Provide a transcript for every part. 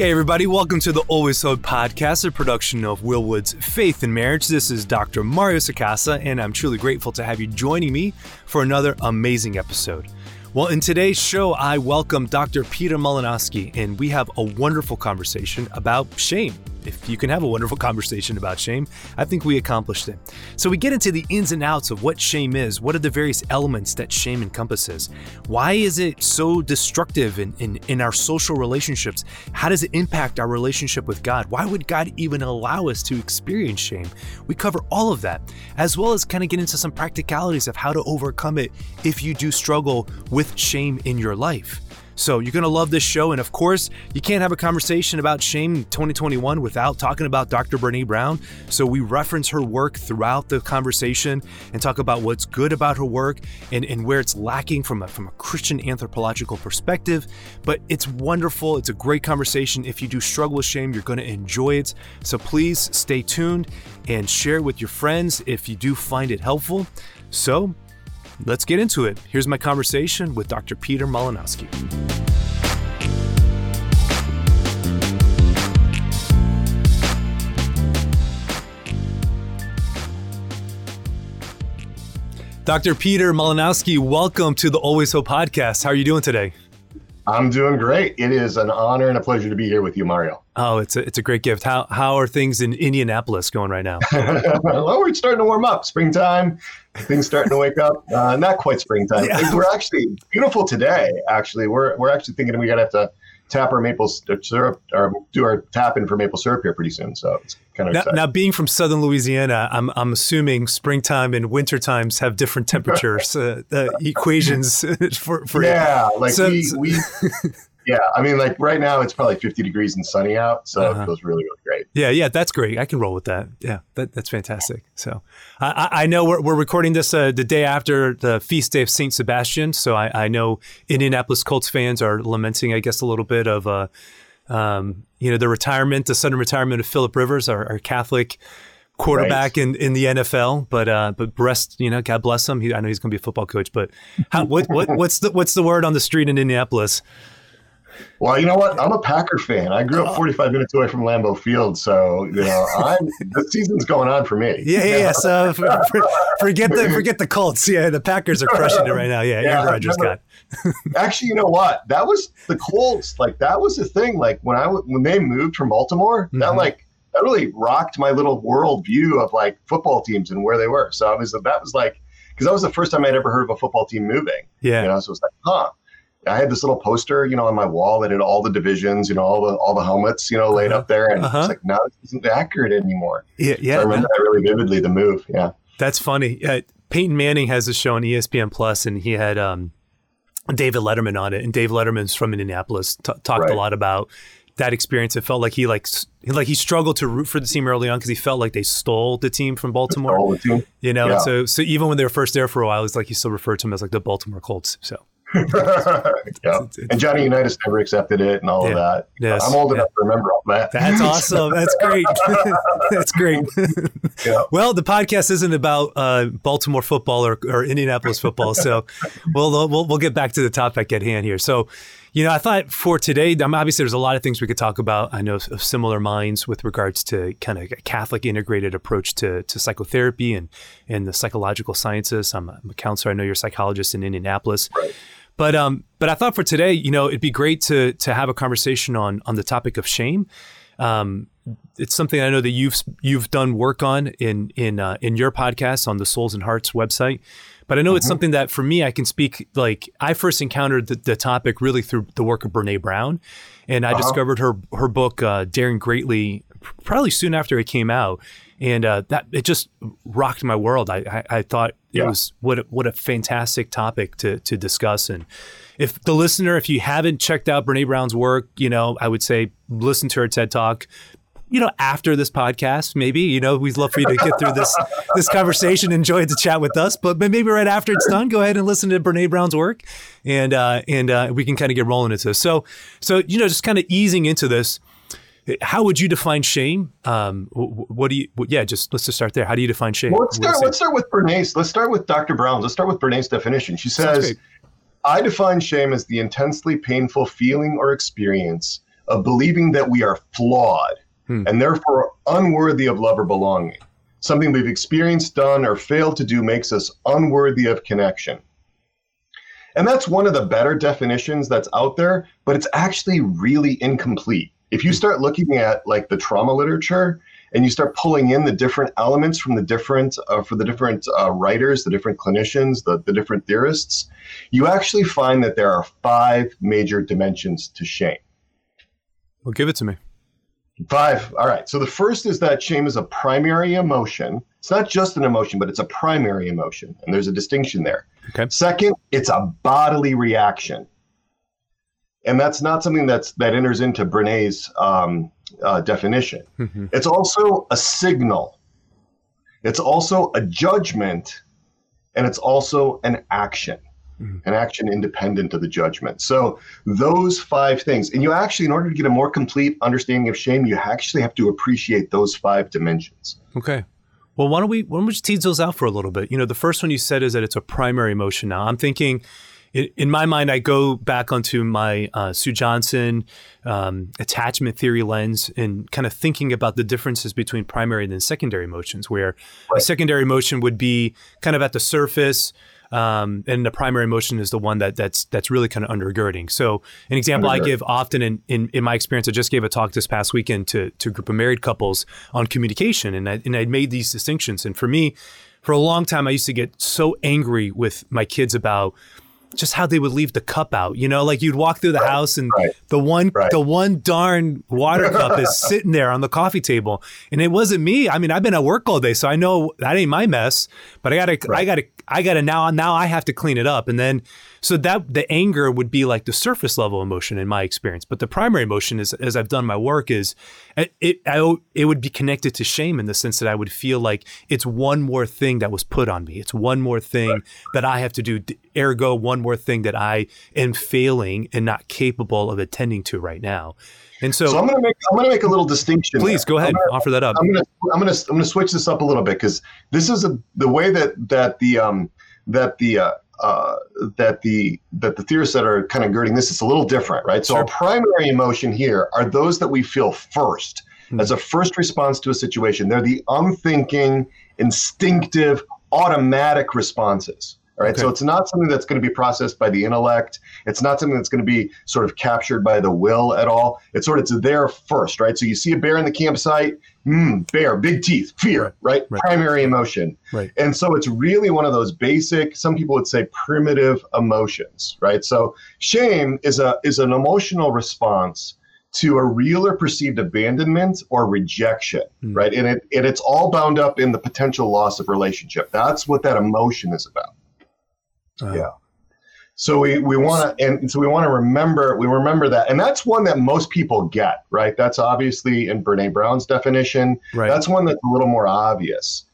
Hey, everybody, welcome to the Always Hope podcast, a production of Will Wood's Faith in Marriage. This is Dr. Mario Sacasa, and I'm truly grateful to have you joining me for another amazing episode. Well, in today's show, I welcome Dr. Peter Malinoski, and we have a wonderful conversation about shame. If you can have a wonderful conversation about shame, I think we accomplished it. So, we get into the ins and outs of what shame is, what are the various elements that shame encompasses, why is it so destructive in, in, in our social relationships, how does it impact our relationship with God, why would God even allow us to experience shame? We cover all of that, as well as kind of get into some practicalities of how to overcome it if you do struggle with shame in your life. So you're going to love this show. And of course, you can't have a conversation about shame 2021 without talking about Dr. Brene Brown. So we reference her work throughout the conversation and talk about what's good about her work and, and where it's lacking from a, from a Christian anthropological perspective. But it's wonderful. It's a great conversation. If you do struggle with shame, you're going to enjoy it. So please stay tuned and share it with your friends if you do find it helpful. So let's get into it. Here's my conversation with Dr. Peter Malinoski. Dr. Peter Malinoski, welcome to the Always Hope podcast. How are you doing today? I'm doing great. It is an honor and a pleasure to be here with you, Mario. Oh, it's a, it's a great gift. How, how are things in Indianapolis going right now? well, we're starting to warm up. Springtime, things starting to wake up. Uh, not quite springtime. Yeah. We're actually beautiful today. Actually, we're we're actually thinking we got to have to tap our maple syrup or do our tap in for maple syrup here pretty soon. So it's kind of now, now, being from southern Louisiana, I'm I'm assuming springtime and winter times have different temperatures uh, uh, equations for for yeah, like so, we, we Yeah, I mean, like right now it's probably 50 degrees and sunny out, so uh-huh. it feels really, really great. Yeah, yeah, that's great. I can roll with that. Yeah, that, that's fantastic. So I, I know we're, we're recording this uh, the day after the feast day of Saint Sebastian, so I, I know Indianapolis Colts fans are lamenting, I guess, a little bit of, uh, um, you know, the retirement, the sudden retirement of Philip Rivers, our, our Catholic quarterback right. in, in the NFL, but uh, but rest, you know, God bless him. He, I know he's going to be a football coach, but how, what what what's the what's the word on the street in Indianapolis? Well, you know what? I'm a Packer fan. I grew up 45 minutes away from Lambeau Field, so you know, I'm the season's going on for me. Yeah, yeah. yeah. So for, for, forget the forget the Colts. Yeah, the Packers are crushing it right now. Yeah, yeah Aaron Rodgers got. Actually, you know what? That was the Colts. Like that was the thing. Like when I when they moved from Baltimore, mm-hmm. that like that really rocked my little world view of like football teams and where they were. So I was that was like because that was the first time I'd ever heard of a football team moving. Yeah, you know, so it was like, huh I had this little poster, you know, on my wall that had all the divisions, you know, all the all the helmets, you know, laid uh-huh. up there, and uh-huh. it's like now this isn't accurate anymore. Yeah, yeah. So I remember that really vividly. The move, yeah. That's funny. Uh, Peyton Manning has a show on ESPN Plus, and he had um, David Letterman on it, and Dave Letterman's from Indianapolis. T- talked right. a lot about that experience. It felt like he like like he struggled to root for the team early on because he felt like they stole the team from Baltimore. Team. You know, yeah. so so even when they were first there for a while, it's like he still referred to them as like the Baltimore Colts. So yeah. and Johnny Unitas never accepted it and all yeah. of that. Yes. I'm old enough to remember all that. That's awesome. That's great. That's great. yeah. Well, the podcast isn't about uh, Baltimore football or, or Indianapolis football, so we'll, we'll we'll get back to the topic at hand here. So, you know, I thought for today, I obviously there's a lot of things we could talk about. I know of similar minds with regards to kind of a Catholic integrated approach to, to psychotherapy and, and the psychological sciences. I'm a, I'm a counselor. I know you're a psychologist in Indianapolis. Right. But um, but I thought for today, you know, it'd be great to to have a conversation on on the topic of shame. Um, it's something I know that you've you've done work on in in uh, in your podcast on the Souls and Hearts website. But I know mm-hmm. it's something that for me, I can speak like I first encountered the, the topic really through the work of Brene Brown, and I uh-huh. discovered her her book uh, Daring Greatly probably soon after it came out and uh, that it just rocked my world. I I, I thought yeah. it was what a, what a fantastic topic to to discuss. And if the listener, if you haven't checked out Brene Brown's work, you know, I would say listen to her TED Talk. You know, after this podcast, maybe you know we'd love for you to get through this this conversation, enjoy the chat with us. But maybe right after it's done, go ahead and listen to Brene Brown's work, and uh, and uh, we can kind of get rolling into this. So, so you know, just kind of easing into this how would you define shame? Um, what do you? Yeah, just let's just start there. How do you define shame? Well, let's start. Let's start with Brene's. Let's start with Dr. Brown's. Let's start with Brene's definition. She says, "I define shame as the intensely painful feeling or experience of believing that we are flawed hmm. and therefore unworthy of love or belonging. Something we've experienced, done, or failed to do makes us unworthy of connection. And that's one of the better definitions that's out there, but it's actually really incomplete. If you start looking at like the trauma literature and you start pulling in the different elements from the different uh, for the different uh, writers, the different clinicians, the, the different theorists, you actually find that there are five major dimensions to shame. Well, give it to me. Five. All right. So the first is that shame is a primary emotion. It's not just an emotion, but it's a primary emotion. And there's a distinction there. Okay. Second, it's a bodily reaction. And that's not something that's that enters into Brene's um, uh, definition. Mm-hmm. It's also a signal. It's also a judgment, and it's also an action mm-hmm. an action independent of the judgment. So those five things, and you actually, in order to get a more complete understanding of shame, you actually have to appreciate those five dimensions. Okay. Well, why don't we why don't we just tease those out for a little bit? You know, the first one you said is that it's a primary emotion. Now, I'm thinking in my mind, I go back onto my uh, Sue Johnson um, attachment theory lens and kind of thinking about the differences between primary and then secondary emotions, where right. a secondary emotion would be kind of at the surface, um, and the primary emotion is the one that that's that's really kind of undergirding. So an example I give often in, in, in my experience, I just gave a talk this past weekend to to a group of married couples on communication, and I and I made these distinctions. And for me, for a long time, I used to get so angry with my kids about just how they would leave the cup out. You know, like you'd walk through the right, house and right, the one right. the one darn water cup is sitting there on the coffee table, and it wasn't me. I mean, I've been at work all day, so I know that ain't my mess. But I gotta, I gotta, I gotta now. Now I have to clean it up, and then so that the anger would be like the surface level emotion in my experience, but the primary emotion is, as I've done my work, is it it, I, it would be connected to shame in the sense that I would feel like it's one more thing that was put on me. It's one more thing right. that I have to do. Ergo, one more thing that I am failing and not capable of attending to right now. And so, so I'm going to make I'm going to make a little distinction. Please there. go ahead, gonna, offer that up. I'm going to I'm going to I'm going to switch this up a little bit because this is a, the way that that the um that the uh, uh, that the that the theorists that are kind of girding this is a little different, right? So sure. our primary emotion here are those that we feel 1st mm-hmm. as a first response to a situation. They're the unthinking, instinctive, automatic responses. All right. Okay. So it's not something that's going to be processed by the intellect. It's not something that's going to be sort of captured by the will at all. It's sort of it's there first, right? So you see a bear in the campsite, mm, bear, big teeth, fear, right? right? Primary emotion. Right. And so it's really one of those basic, some people would say primitive emotions, right? So shame is a is an emotional response to a real or perceived abandonment or rejection, mm. right? And it and it's all bound up in the potential loss of relationship. That's what that emotion is about. Uh, yeah. So we, we want to and so we want to remember we remember that and that's one that most people get right. That's obviously in Brene Brown's definition. Right. That's one that's a little more obvious.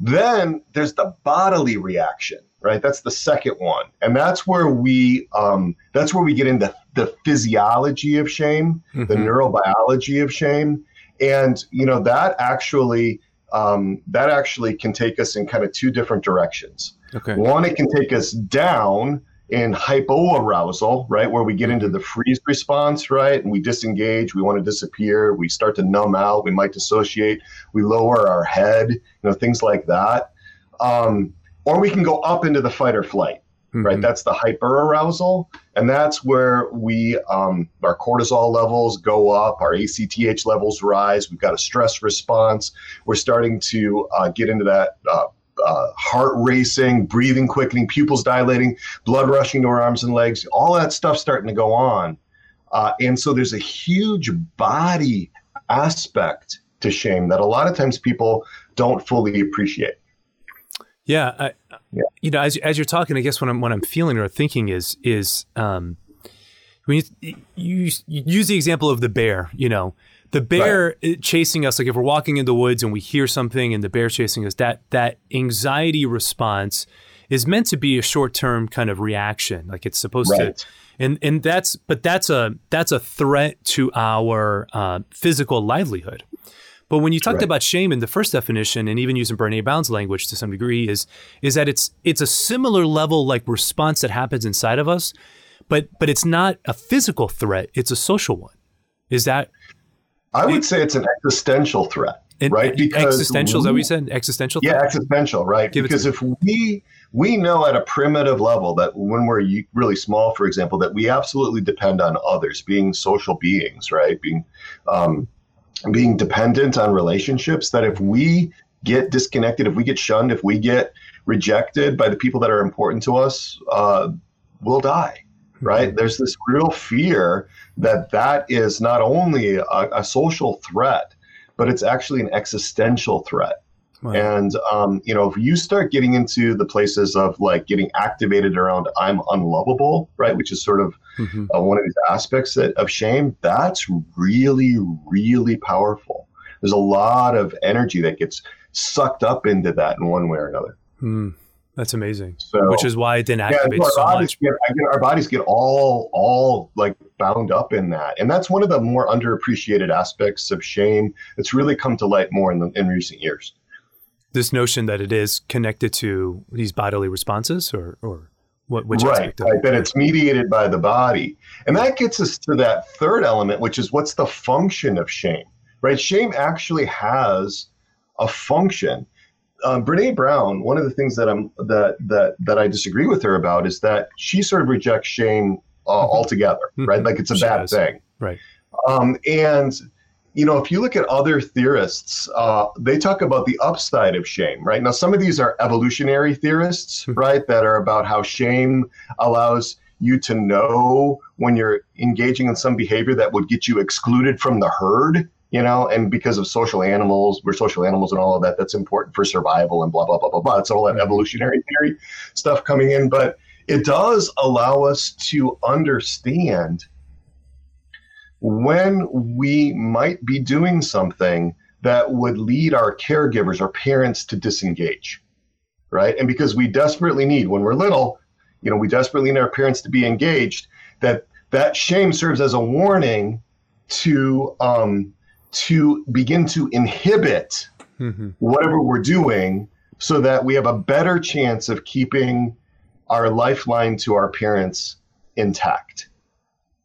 Then there's the bodily reaction, right? That's the second one, and that's where we um, that's where we get into the physiology of shame, mm-hmm. the neurobiology of shame, and you know that actually um, that actually can take us in kind of two different directions. Okay. One, it can take us down in hypoarousal, right, where we get into the freeze response, right, and we disengage, we want to disappear, we start to numb out, we might dissociate, we lower our head, you know, things like that. Um, or we can go up into the fight or flight, mm-hmm. right? That's the hyperarousal, and that's where we um, our cortisol levels go up, our ACTH levels rise. We've got a stress response. We're starting to uh, get into that uh, uh, heart racing, breathing quickening, pupils dilating, blood rushing to our arms and legs, all that stuff starting to go on. Uh, and so there's a huge body aspect to shame that a lot of times people don't fully appreciate. Yeah, I, yeah. you know, as as you're talking, I guess what I'm what I'm feeling or thinking is is um, when you, you, you use the example of the bear, you know, the bear right. chasing us like if we're walking in the woods and we hear something and the bear chasing us that that anxiety response is meant to be a short-term kind of reaction like it's supposed right. to and and that's but that's a that's a threat to our uh, physical livelihood but when you talked right. about shame in the first definition and even using Brene Brown's language to some degree is is that it's it's a similar level like response that happens inside of us but but it's not a physical threat it's a social one Is that? I would say it's an existential threat. And right? Because existential, we, is that what you said? Existential? Yeah, existential, right? Give because if we we know at a primitive level that when we're really small, for example, that we absolutely depend on others, being social beings, right? Being um, being dependent on relationships. That if we get disconnected, if we get shunned, if we get rejected by the people that are important to us, uh, we'll die. Right? Mm-hmm. There's this real fear that that is not only a, a social threat, but it's actually an existential threat. And um, you know, if you start getting into the places of like getting activated around "I'm unlovable," right, which is sort of mm-hmm. uh, one of these aspects that, of shame, that's really, really powerful. There's a lot of energy that gets sucked up into that in one way or another. Mm. That's amazing. So, Which is why it didn't activate yeah, so much. Get, get, our bodies get all all like bound up in that, and that's one of the more underappreciated aspects of shame. It's really come to light more in the, in recent years. This notion that it is connected to these bodily responses, or or what? Which right, right. That it's mediated by the body, and that gets us to that third element, which is what's the function of shame? Right, shame actually has a function um, Brene Brown, one of the things that I'm that that that I disagree with her about is that she sort of rejects shame uh, mm-hmm. altogether, mm-hmm. right? Like it's a she bad does. thing, right? Um, and you know, if you look at other theorists, uh, they talk about the upside of shame, right? Now, some of these are evolutionary theorists, mm-hmm. right, that are about how shame allows you to know when you're engaging in some behavior that would get you excluded from the herd you know, and because of social animals, we're social animals and all of that, that's important for survival and blah, blah, blah, blah, blah. It's all that evolutionary theory stuff coming in. But it does allow us to understand when we might be doing something that would lead our caregivers, our parents to disengage, right? And because we desperately need, when we're little, you know, we desperately need our parents to be engaged, that that shame serves as a warning to um, to begin to inhibit mm-hmm. whatever we're doing so that we have a better chance of keeping our lifeline to our parents intact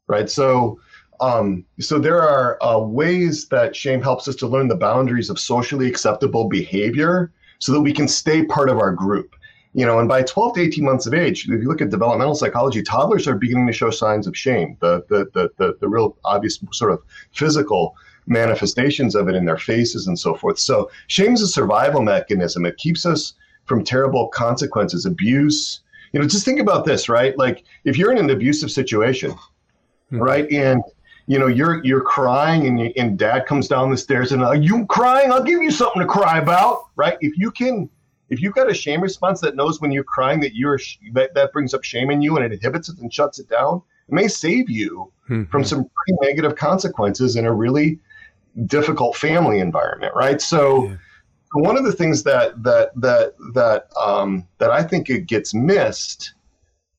right? So um, so there are uh, ways that shame helps us to learn the boundaries of socially acceptable behavior so that we can stay part of our group. You know and by 12 to 18 months of age if you look at developmental psychology toddlers are beginning to show signs of shame. The the the, the, the real obvious sort of physical manifestations of it in their faces and so forth. So shame is a survival mechanism. It keeps us from terrible consequences, abuse. You know, just think about this, right? Like if you're in an abusive situation, mm-hmm. right, and you know you're you're crying and, you, and dad comes down the stairs and are you crying? I'll give you something to cry about, right? If you can if you've got a shame response that knows when you're crying that you're that, that brings up shame in you and it inhibits it and shuts it down, it may save you mm-hmm. from some pretty negative consequences in a really difficult family environment, right? So. Yeah. One of the things that that that that um, that I think it gets missed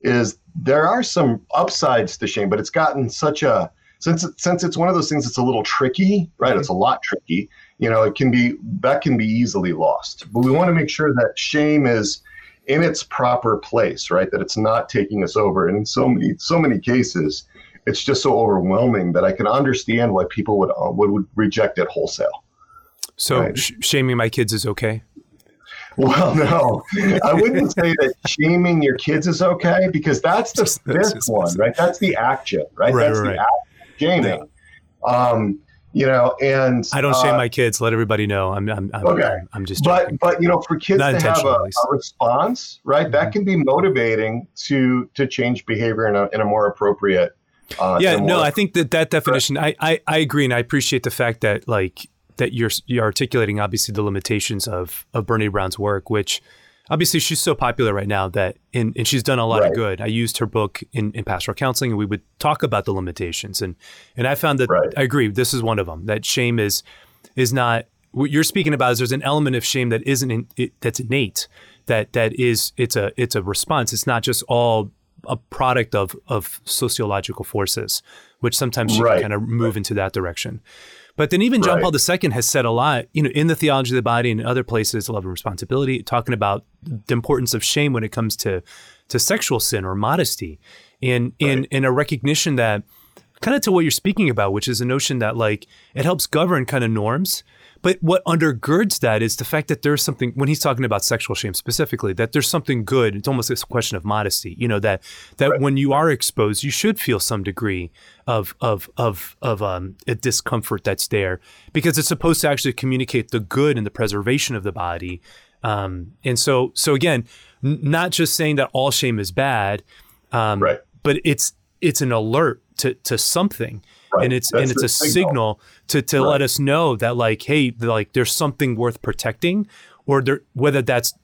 is there are some upsides to shame, but it's gotten such a since it, since it's one of those things that's a little tricky, right? It's a lot tricky. You know, it can be that can be easily lost. But we want to make sure that shame is in its proper place, right? That it's not taking us over. And in so many so many cases, it's just so overwhelming that I can understand why people would uh, would, would reject it wholesale. So right? sh- shaming my kids is okay. Well, no, I wouldn't say that shaming your kids is okay because that's the fifth one, right? That's the action, right? right that's right. the act shaming. Yeah. Um, you know, and I don't uh, shame my kids. Let everybody know. I'm, I'm, I'm okay. I'm just, joking. but, but you know, for kids Not to have a, a, response, right? Mm-hmm. That can be motivating to, to change behavior in a, in a more appropriate uh, yeah, no, I think that that definition, I, I, I agree, and I appreciate the fact that like that you're you're articulating obviously the limitations of of Brene Brown's work, which obviously she's so popular right now that in, and she's done a lot right. of good. I used her book in, in pastoral counseling, and we would talk about the limitations, and and I found that right. I agree. This is one of them. That shame is is not what you're speaking about. Is there's an element of shame that isn't in, it, that's innate. That that is it's a it's a response. It's not just all a product of of sociological forces, which sometimes you right. kind of move right. into that direction. But then even John right. Paul II has said a lot, you know, in the theology of the body and other places, love and responsibility, talking about the importance of shame when it comes to to sexual sin or modesty, and in in a recognition that kind of to what you're speaking about, which is a notion that like it helps govern kind of norms. But what undergirds that is the fact that there's something when he's talking about sexual shame specifically, that there's something good. It's almost a question of modesty, you know, that that right. when you are exposed, you should feel some degree of of of of um, a discomfort that's there because it's supposed to actually communicate the good and the preservation of the body. Um, and so so again, n- not just saying that all shame is bad, um, right. but it's it's an alert to to something. Right. And it's That's and it's a signal, signal to, to right. let us know that like, hey, like there's something worth protecting, or there whether that's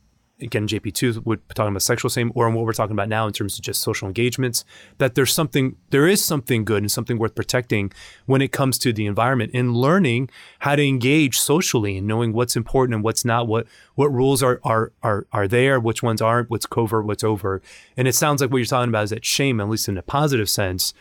again JP2 we're talking about sexual shame or what we're talking about now in terms of just social engagements that there's something there is something good and something worth protecting when it comes to the environment and learning how to engage socially and knowing what's important and what's not what what rules are are are are there which ones aren't what's covert what's over and it sounds like what you're talking about is that shame at least in a positive sense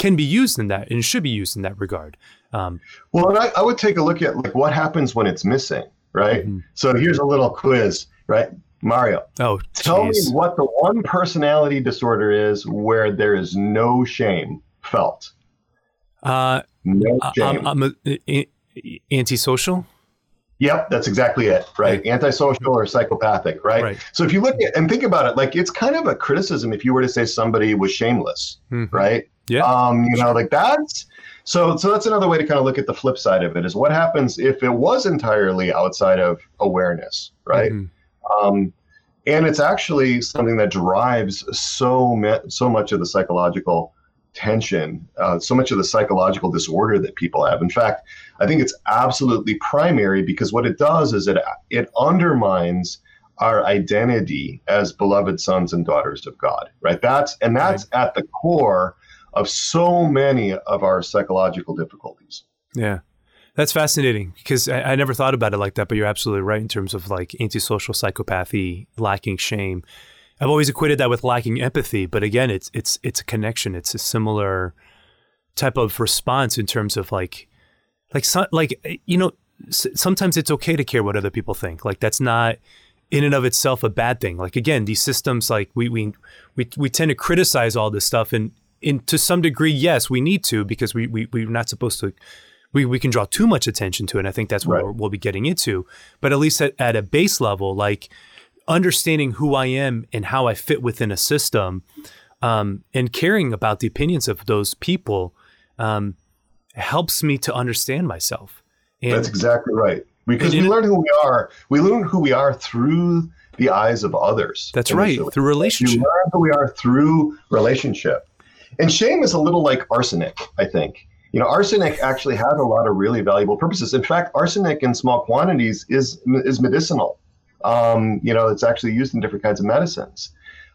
can be used in that and should be used in that regard um, well and I, I would take a look at like what happens when it's missing right mm-hmm. so here's a little quiz right Mario. Oh, tell me what the one personality disorder is where there is no shame felt. Uh, no shame. I'm, I'm a, a, antisocial. Yep, that's exactly it, right? Antisocial or psychopathic, right? right? So if you look at and think about it, like it's kind of a criticism if you were to say somebody was shameless, mm-hmm. right? Yeah. Um, you know, like that's so so that's another way to kind of look at the flip side of it is what happens if it was entirely outside of awareness, right? Mm-hmm. Um, and it's actually something that drives so me- so much of the psychological tension, uh, so much of the psychological disorder that people have. In fact, I think it's absolutely primary because what it does is it it undermines our identity as beloved sons and daughters of God. Right. That's and that's right. at the core of so many of our psychological difficulties. Yeah. That's fascinating because I, I, never thought about it like that, but you're absolutely right in terms of like antisocial psychopathy, lacking shame. I've always equated that with lacking empathy, but again, it's it's it's a connection. It's a similar type of response in terms of like like so, like eh, you know sometimes it's okay to care what other people think. Like that's not in and of itself a bad thing. Like again, these systems like we we we we tend to criticize all this stuff and in to some degree, yes, we need to because we, we we're not supposed to we, we can draw too much attention to it. And I think that's what right. we'll be getting into. But at least at, at a base level, like understanding who I am and how I fit within a system um, and caring about the opinions of those people um, helps me to understand myself. And, that's exactly right. Because we learn who we are. We learn who we are through the eyes of others. That's initially. right. Through relationship. We learn who we are through relationship. And shame is a little like arsenic, I think you know, arsenic actually has a lot of really valuable purposes. In fact, arsenic in small quantities is is medicinal. Um, you know, it's actually used in different kinds of medicines.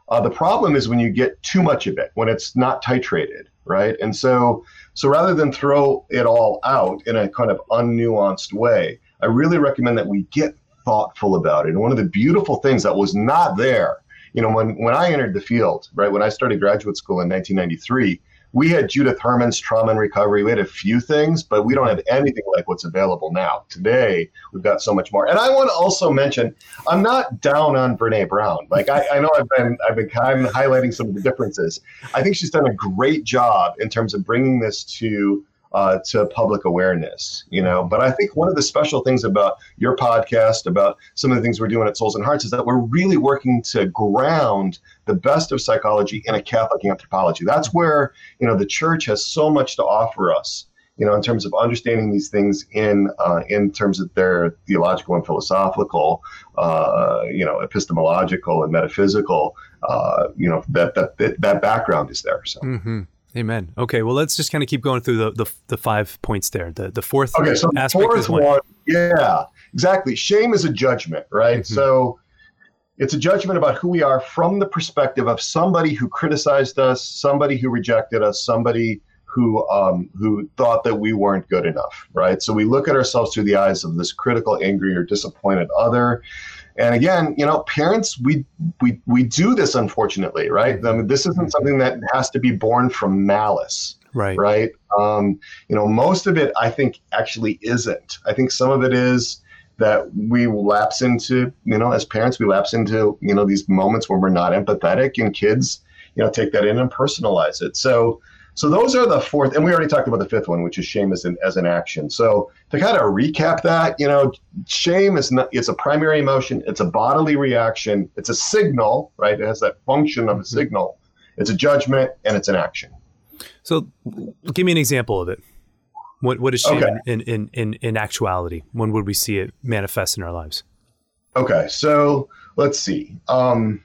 Uh, the problem is when you get too much of it, when it's not titrated, right? And so, so rather than throw it all out in a kind of unnuanced way, I really recommend that we get thoughtful about it. And one of the beautiful things that was not there, you know, when when I entered the field, right, when I started graduate school in 1993 we had Judith Herman's trauma and recovery. We had a few things, but we don't have anything like what's available now. Today, we've got so much more. And I want to also mention, I'm not down on Brene Brown. Like I, I know I've been I've been kind of highlighting some of the differences. I think she's done a great job in terms of bringing this to uh, to public awareness, you know. But I think one of the special things about your podcast, about some of the things we're doing at Souls and Hearts, is that we're really working to ground the best of psychology in a Catholic anthropology. That's where you know the church has so much to offer us, you know, in terms of understanding these things in uh, in terms of their theological and philosophical, uh, you know, epistemological and metaphysical. Uh, you know that that that background is there. So. Mm-hmm. Amen. Okay, well, let's just kind of keep going through the the, the five points there. The the fourth okay, so aspect fourth is one. one. Yeah, exactly. Shame is a judgment, right? Mm-hmm. So it's a judgment about who we are from the perspective of somebody who criticized us, somebody who rejected us, somebody who um, who thought that we weren't good enough, right? So we look at ourselves through the eyes of this critical, angry, or disappointed other. And again, you know, parents, we we we do this unfortunately, right? I mean, this isn't something that has to be born from malice, right? Right. Um, you know, most of it, I think, actually isn't. I think some of it is that we lapse into, you know, as parents, we lapse into, you know, these moments where we're not empathetic, and kids, you know, take that in and personalize it. So, So those are the fourth, and we already talked about the fifth one, which is shame as an as an action. So to kind of recap that, you know, shame is not it's a primary emotion, it's a bodily reaction, it's a signal, right? It has that function of a mm-hmm. signal. It's a judgment and it's an action. So give me an example of it. What what is shame okay. in, in, in, in actuality? When would we see it manifest in our lives? Okay, so let's see. Um,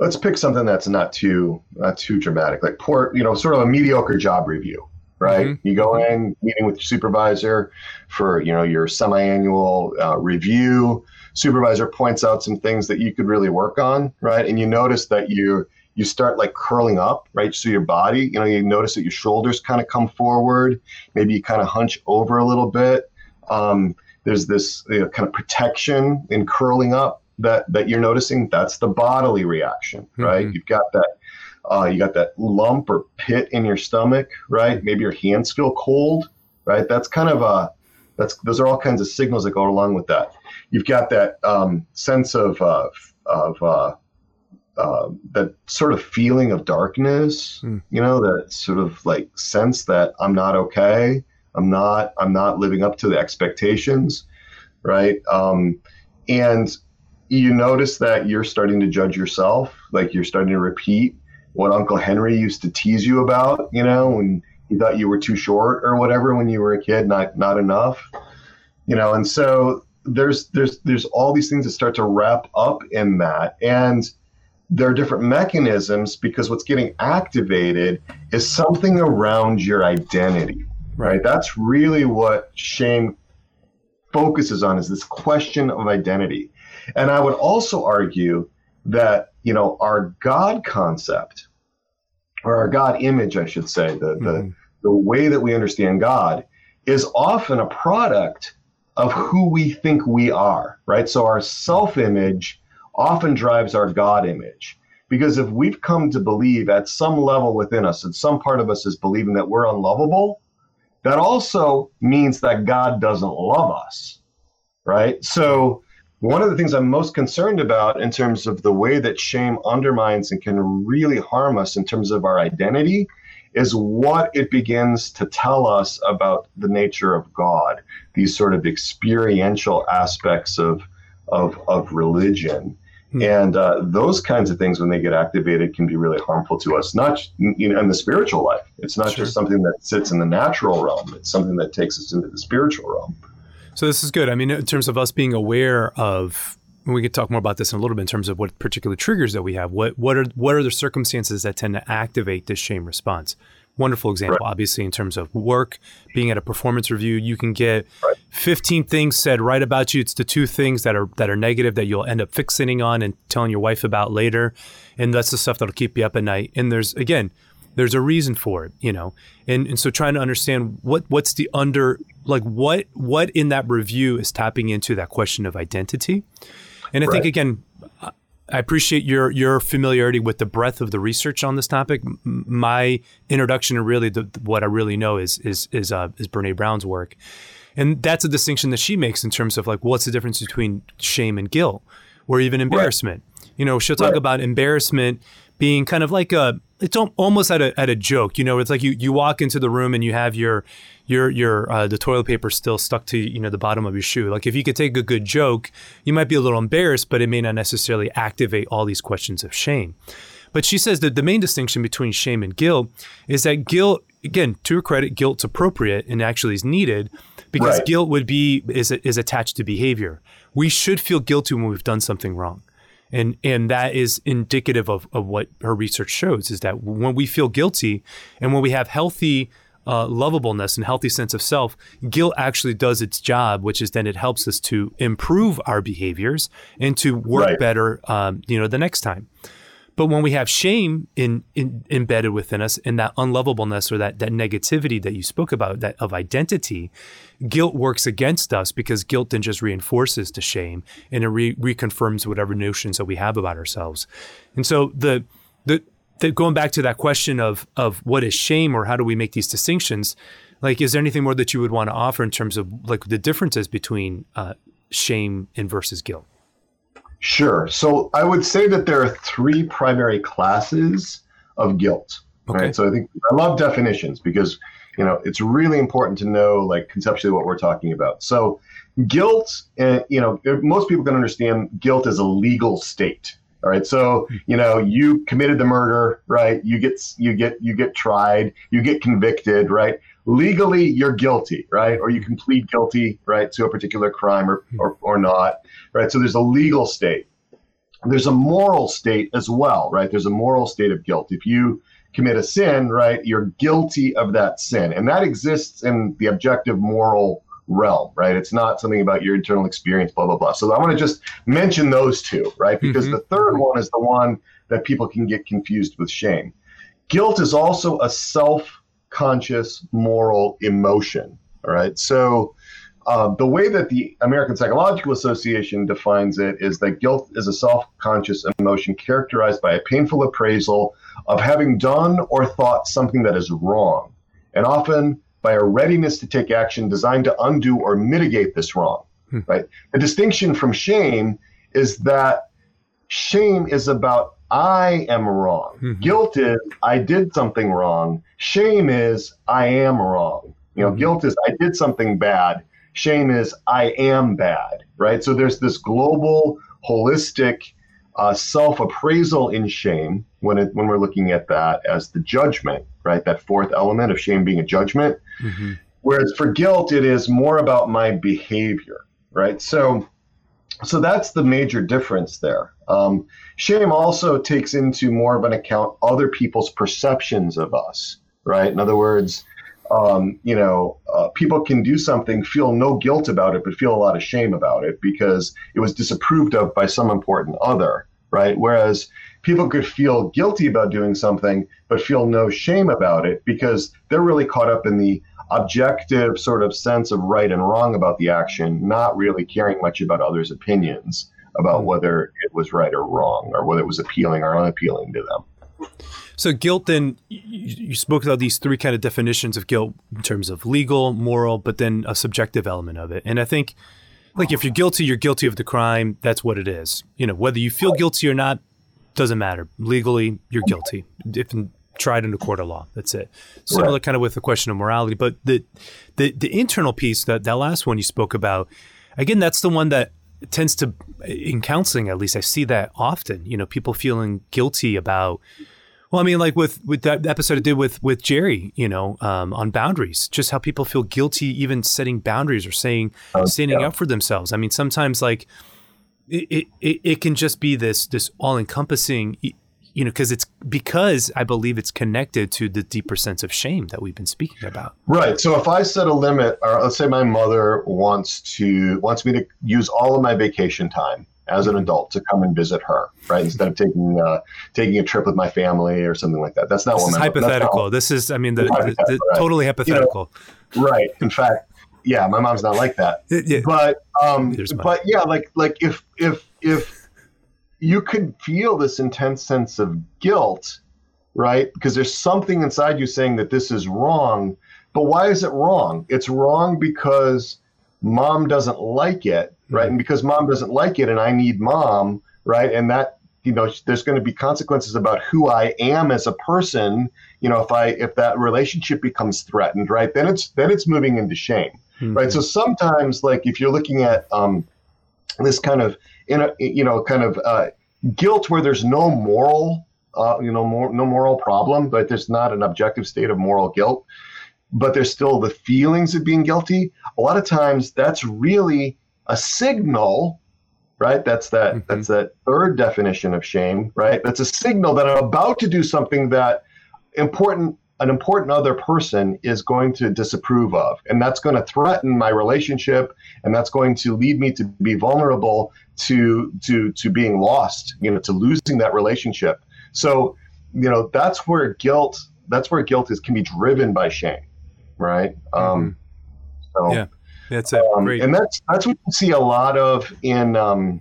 let's pick something that's not too not too dramatic, like poor, you know, sort of a mediocre job review, right? Mm-hmm. You go in meeting with your supervisor for you know your semi-annual uh, review. Supervisor points out some things that you could really work on, right? And you notice that you you start like curling up, right? So your body, you know, you notice that your shoulders kind of come forward. Maybe you kind of hunch over a little bit. Um, there's this you know, kind of protection in curling up that that you're noticing. That's the bodily reaction, right? Mm-hmm. You've got that. Uh, you got that lump or pit in your stomach, right? Maybe your hands feel cold, right? That's kind of a that's those are all kinds of signals that go along with that. You've got that um, sense of uh, of uh, uh, that sort of feeling of darkness, mm. you know, that sort of like sense that I'm not okay. I'm not, I'm not living up to the expectations. Right. Um, and you notice that you're starting to judge yourself. Like you're starting to repeat what Uncle Henry used to tease you about, you know, when he thought you were too short or whatever when you were a kid, not, not enough, you know, and so there's, there's, there's all these things that start to wrap up in that. And, there are different mechanisms because what's getting activated is something around your identity right that's really what shame focuses on is this question of identity and i would also argue that you know our god concept or our god image i should say the mm-hmm. the, the way that we understand god is often a product of who we think we are right so our self image often drives our God image. Because if we've come to believe at some level within us, and some part of us is believing that we're unlovable, that also means that God doesn't love us, right? So, one of the things I'm most concerned about in terms of the way that shame undermines and can really harm us in terms of our identity is what it begins to tell us about the nature of God, these sort of experiential aspects of, of, of religion. Hmm. And uh, those kinds of things, when they get activated, can be really harmful to us, not you know, in the spiritual life. It's not sure. just something that sits in the natural realm, it's something that takes us into the spiritual realm. So, this is good. I mean, in terms of us being aware of, we could talk more about this in a little bit in terms of what particular triggers that we have. What, what, are, what are the circumstances that tend to activate this shame response? wonderful example, right. obviously, in terms of work, being at a performance review, you can get right. 15 things said right about you. It's the two things that are that are negative that you'll end up fixating on and telling your wife about later. And that's the stuff that'll keep you up at night. And there's again, there's a reason for it, you know. And and so trying to understand what what's the under like what what in that review is tapping into that question of identity. And I right. think again, I appreciate your your familiarity with the breadth of the research on this topic. My introduction and really the, what I really know is is is uh, is Brene Brown's work, and that's a distinction that she makes in terms of like what's the difference between shame and guilt, or even embarrassment. Right. You know, she'll talk right. about embarrassment being kind of like a it's almost at a at a joke. You know, it's like you you walk into the room and you have your your your uh, the toilet paper still stuck to you know the bottom of your shoe. Like if you could take a good joke, you might be a little embarrassed, but it may not necessarily activate all these questions of shame. But she says that the main distinction between shame and guilt is that guilt, again, to her credit, guilt's appropriate and actually is needed because right. guilt would be is is attached to behavior. We should feel guilty when we've done something wrong. And and that is indicative of, of what her research shows is that when we feel guilty and when we have healthy uh, lovableness and healthy sense of self, guilt actually does its job, which is then it helps us to improve our behaviors and to work right. better, um, you know, the next time. But when we have shame in, in, embedded within us and that unlovableness or that, that negativity that you spoke about, that of identity, guilt works against us because guilt then just reinforces the shame and it re- reconfirms whatever notions that we have about ourselves. And so the the the, going back to that question of of what is shame or how do we make these distinctions, like is there anything more that you would want to offer in terms of like the differences between uh, shame and versus guilt? Sure. So I would say that there are three primary classes of guilt. Okay. Right. So I think I love definitions because you know it's really important to know like conceptually what we're talking about. So guilt, uh, you know, most people can understand guilt as a legal state. All right. So, you know, you committed the murder, right? You get you get you get tried, you get convicted, right? Legally, you're guilty, right? Or you can plead guilty, right, to a particular crime or, or, or not, right? So there's a legal state. There's a moral state as well, right? There's a moral state of guilt. If you commit a sin, right, you're guilty of that sin. And that exists in the objective moral realm, right? It's not something about your internal experience, blah, blah, blah. So I want to just mention those two, right? Because mm-hmm. the third one is the one that people can get confused with shame. Guilt is also a self conscious moral emotion, all right? So um, the way that the American Psychological Association defines it is that guilt is a self conscious emotion characterized by a painful appraisal of having done or thought something that is wrong, and often by a readiness to take action designed to undo or mitigate this wrong. Hmm. Right. The distinction from shame is that shame is about I am wrong. Mm-hmm. Guilt is I did something wrong. Shame is I am wrong. You know, mm-hmm. guilt is I did something bad. Shame is I am bad. Right. So there's this global, holistic uh, self-appraisal in shame when it, when we're looking at that as the judgment, right? That fourth element of shame being a judgment. Mm-hmm. Whereas for guilt, it is more about my behavior, right? So, so that's the major difference there. Um, shame also takes into more of an account other people's perceptions of us, right? In other words, um, you know, uh, people can do something, feel no guilt about it, but feel a lot of shame about it because it was disapproved of by some important other, right? Whereas people could feel guilty about doing something, but feel no shame about it because they're really caught up in the objective sort of sense of right and wrong about the action, not really caring much about others' opinions about whether it was right or wrong or whether it was appealing or unappealing to them. So guilt then you, spoke about these three kind of definitions of guilt in terms of legal, moral, but then a subjective element of it. And I think like if you're guilty, you're guilty of the crime. That's what it is. You know, whether you feel guilty or not doesn't matter. Legally, you're guilty. If tried in a court of law, that's it. Similar right. kind of with the question of morality, but the the the internal piece that that last one you spoke about, again, that's the one that tends to in counseling at least I see that often. You know, people feeling guilty about well, I mean, like with with that episode I did with with Jerry, you know, um, on boundaries, just how people feel guilty even setting boundaries or saying oh, standing yeah. up for themselves. I mean, sometimes like it it, it can just be this this all encompassing, you know, because it's because I believe it's connected to the deeper sense of shame that we've been speaking about. Right. So if I set a limit, or let's say my mother wants to wants me to use all of my vacation time as an adult to come and visit her, right? Instead of taking uh, taking a trip with my family or something like that. That's not this what is hypothetical. This is, I mean, the, the, the right. totally hypothetical. You know, right. In fact, yeah, my mom's not like that. yeah. But um, but yeah, like like if if if you could feel this intense sense of guilt, right? Because there's something inside you saying that this is wrong. But why is it wrong? It's wrong because mom doesn't like it right? And because mom doesn't like it, and I need mom, right? And that you know, there's going to be consequences about who I am as a person. You know, if I if that relationship becomes threatened, right? Then it's then it's moving into shame, mm-hmm. right? So sometimes, like if you're looking at um, this kind of in a you know kind of uh, guilt where there's no moral uh, you know more, no moral problem, but there's not an objective state of moral guilt, but there's still the feelings of being guilty. A lot of times, that's really a signal right? That's that mm-hmm. that's that third definition of shame right? That's a signal that i'm about to do something that important an important other person is going to disapprove of. And that's going to threaten my relationship and that's going to lead me to be vulnerable to to to being lost you know to losing that relationship. So you know that's where guilt that's where guilt is can be driven by shame right? Um mm-hmm. so yeah that's a um, great. And that's that's what you see a lot of in um,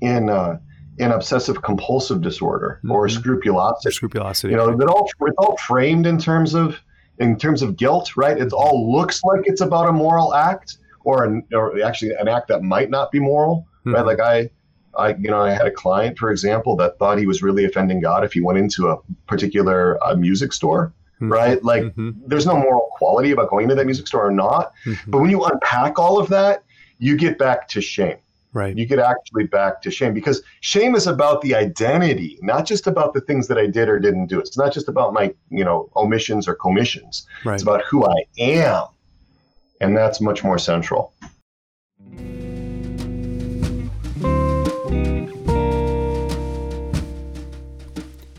in uh, in obsessive compulsive disorder mm-hmm. or scrupulosity. Scrupulosity. You know, it all it's all framed in terms of in terms of guilt, right? It all looks like it's about a moral act or an, or actually an act that might not be moral, mm-hmm. right? Like I I, you know, I had a client, for example, that thought he was really offending God if he went into a particular uh, music store, mm-hmm. right? Like, mm-hmm. there's no moral quality about going to that music store or not. Mm-hmm. But when you unpack all of that, you get back to shame. Right. You get actually back to shame because shame is about the identity, not just about the things that I did or didn't do. It's not just about my, you know, omissions or commissions. Right. It's about who I am. And that's much more central.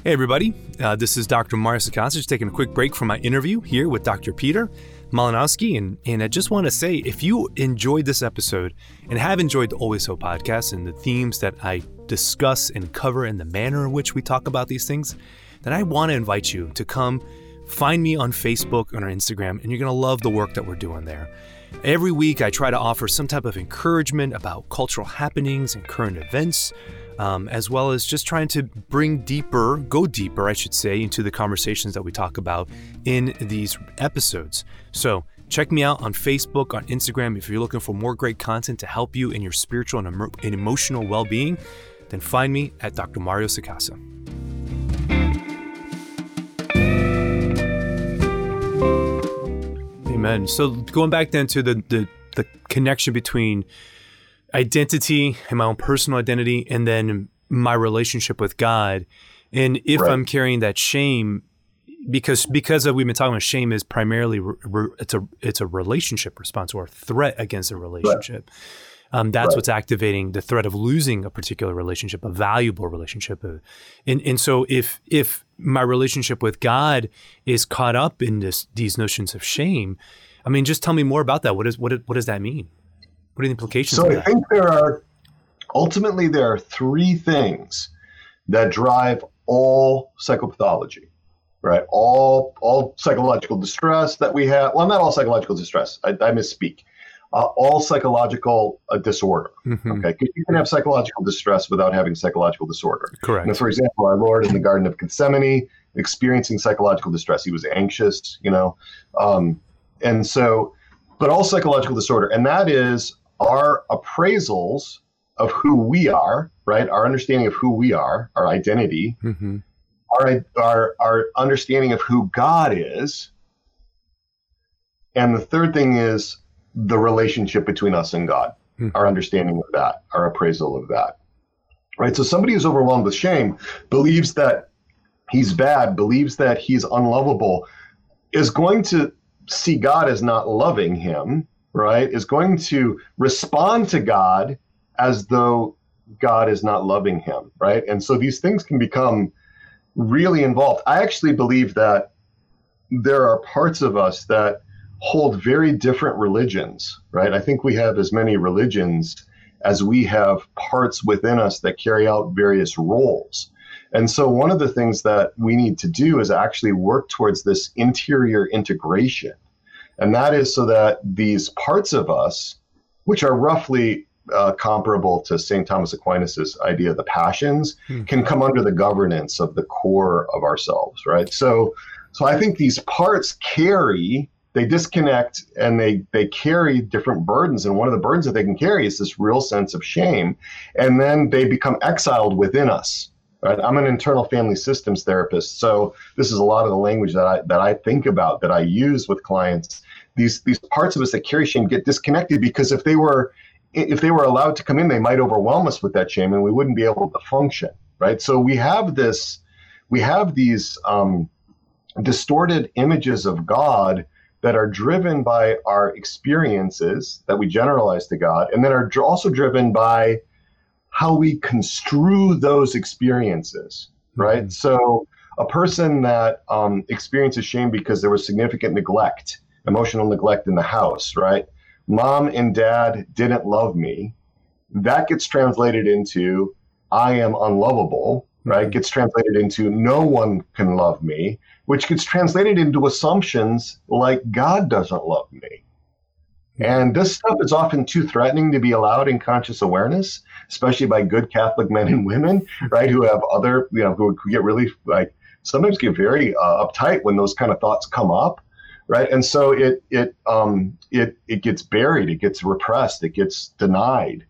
Hey, everybody. Uh, this is Dr. Sacasa, just taking a quick break from my interview here with Dr. Peter Malinoski. And, and I just want to say if you enjoyed this episode and have enjoyed the Always Hope podcast and the themes that I discuss and cover and the manner in which we talk about these things, then I want to invite you to come find me on Facebook and on Instagram, and you're going to love the work that we're doing there. Every week, I try to offer some type of encouragement about cultural happenings and current events um, as well as just trying to bring deeper, go deeper, I should say, into the conversations that we talk about in these episodes. So, check me out on Facebook, on Instagram. If you're looking for more great content to help you in your spiritual and, and emotional well being, then find me at Dr. Mario Sacasa. Amen. So, going back then to the, the, the connection between identity and my own personal identity and then my relationship with God. And if right. I'm carrying that shame, because because of, we've been talking about shame is primarily re, re, it's a it's a relationship response or a threat against a relationship. Right. Um, that's right. what's activating the threat of losing a particular relationship, a valuable relationship. Uh, and and so if if my relationship with God is caught up in this these notions of shame, I mean, just tell me more about that. What is what what does that mean? What are the implications? So I think there are ultimately there are three things that drive all psychopathology, right? All all psychological distress that we have. Well, not all psychological distress. I, I misspeak. Uh, all psychological uh, disorder. Mm-hmm. Okay, you can have psychological distress without having psychological disorder. Correct. For example, our Lord in the Garden of Gethsemane experiencing psychological distress. He was anxious, you know, um, and so, but all psychological disorder, and that is our appraisals of who we are, right? Our understanding of who we are, our identity, mm-hmm. our, our, our understanding of who God is. And the third thing is the relationship between us and God, mm-hmm. our understanding of that, our appraisal of that. Right? So somebody who's overwhelmed with shame believes that he's bad, believes that he's unlovable, is going to see God as not loving him right, is going to respond to God as though God is not loving him, right? And so these things can become really involved. I actually believe that there are parts of us that hold very different religions, right? I think we have as many religions as we have parts within us that carry out various roles. And so, one of the things that we need to do is actually work towards this interior integration and that is so that these parts of us, which are roughly uh, comparable to St. Thomas Aquinas's idea of the passions, hmm. can come under the governance of the core of ourselves, right? So, so I think these parts carry, they disconnect and they they carry different burdens. And one of the burdens that they can carry is this real sense of shame, and then they become exiled within us. Right? I'm an internal family systems therapist, so this is a lot of the language that I that I think about that I use with clients these these parts of us that carry shame get disconnected because if they were if they were allowed to come in, they might overwhelm us with that shame, and we wouldn't be able to function. Right. So we have this, we have these um, distorted images of God that are driven by our experiences that we generalize to God, and then are also driven by how we construe those experiences. Right. Mm-hmm. So a person that um, experiences shame because there was significant neglect emotional neglect in the house, right? Mom and dad didn't love me. That gets translated into I am unlovable, right? Mm-hmm. Gets translated into no one can love me, which gets translated into assumptions like God doesn't love me. And this stuff is often too threatening to be allowed in conscious awareness, especially by good Catholic men and women, right? Who have other, you know, who, who get really like sometimes get very uh, uptight when those kind of thoughts come up right? And so it it um, it it gets buried, it gets repressed, it gets denied,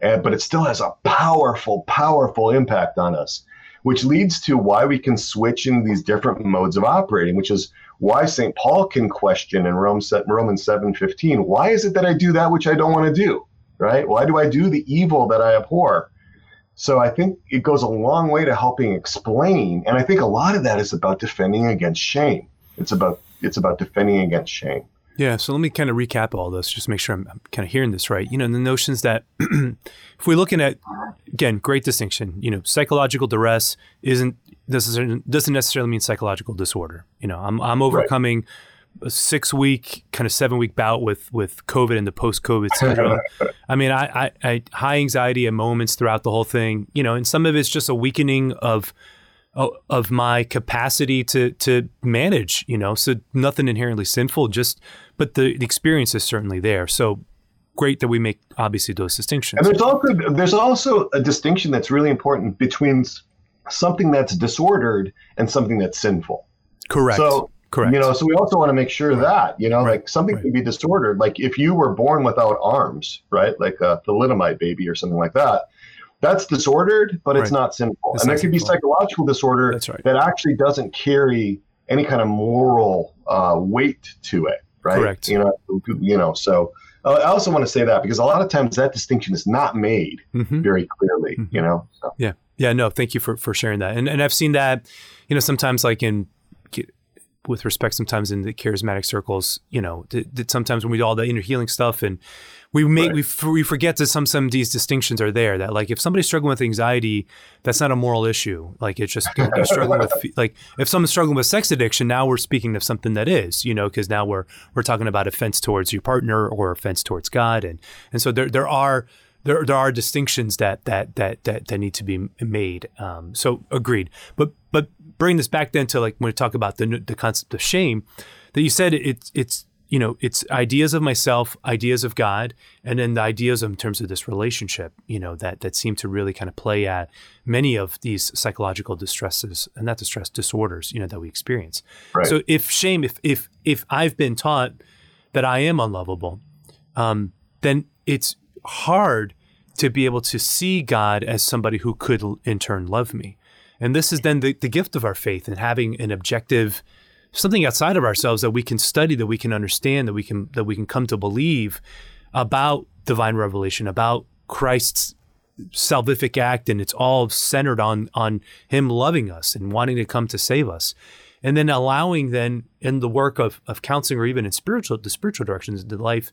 and, but it still has a powerful, powerful impact on us, which leads to why we can switch into these different modes of operating, which is why St. Paul can question in Rome, Romans 7:15, why is it that I do that which I don't want to do? Right? Why do I do the evil that I abhor? So I think it goes a long way to helping explain, and I think a lot of that is about defending against shame. It's about it's about defending against shame. Yeah, so let me kind of recap all this, just make sure I'm, I'm kind of hearing this right. You know, the notions that if we're looking at again, great distinction. You know, psychological duress isn't doesn't doesn't necessarily mean psychological disorder. You know, I'm I'm overcoming right. a six week kind of seven week bout with with COVID and the post COVID syndrome. I mean, I, I, I high anxiety at moments throughout the whole thing. You know, and some of it's just a weakening of of my capacity to to manage. You know, so nothing inherently sinful. Just but the, the experience is certainly there. So great that we make obviously those distinctions. And there's also there's also a distinction that's really important between something that's disordered and something that's sinful. Correct. So correct. You know, so we also want to make sure that you know, right. like something right. can be disordered. Like if you were born without arms, right, like uh, a thalidomide baby or something like that. That's disordered, but it's not sinful. It's and there could be psychological disorder that actually doesn't carry any kind of moral uh, weight to it, right? Correct. You know, you know. So uh, I also want to say that because a lot of times that distinction is not made mm-hmm. very clearly. Mm-hmm. You know. So. Yeah. Yeah, no, thank you for, for sharing that. And and I've seen that, you know, sometimes like in with respect, sometimes in the charismatic circles, you know, that sometimes when we do all the inner healing stuff and we make right. we, we forget that some some of these distinctions are there. That like if somebody's struggling with anxiety, that's not a moral issue. Like it's just struggling with like if someone's struggling with sex addiction, now we're speaking of something that is, you know, because now we're we're talking about offense towards your partner or offense towards God, and and so there there are there there are distinctions that that that that, that need to be made. Um, so agreed. But but bring this back then to like when we talk about the the concept of shame, that you said it's it's you know it's ideas of myself, ideas of God, and then the ideas in terms of this relationship. You know that that seem to really kind of play at many of these psychological distresses and not distress disorders. You know that we experience. Right. So if shame, if if if I've been taught that I am unlovable, um, then it's hard to be able to see God as somebody who could in turn love me. And this is then the, the gift of our faith and having an objective, something outside of ourselves that we can study, that we can understand, that we can that we can come to believe about divine revelation, about Christ's salvific act, and it's all centered on on Him loving us and wanting to come to save us, and then allowing then in the work of of counseling or even in spiritual the spiritual directions of life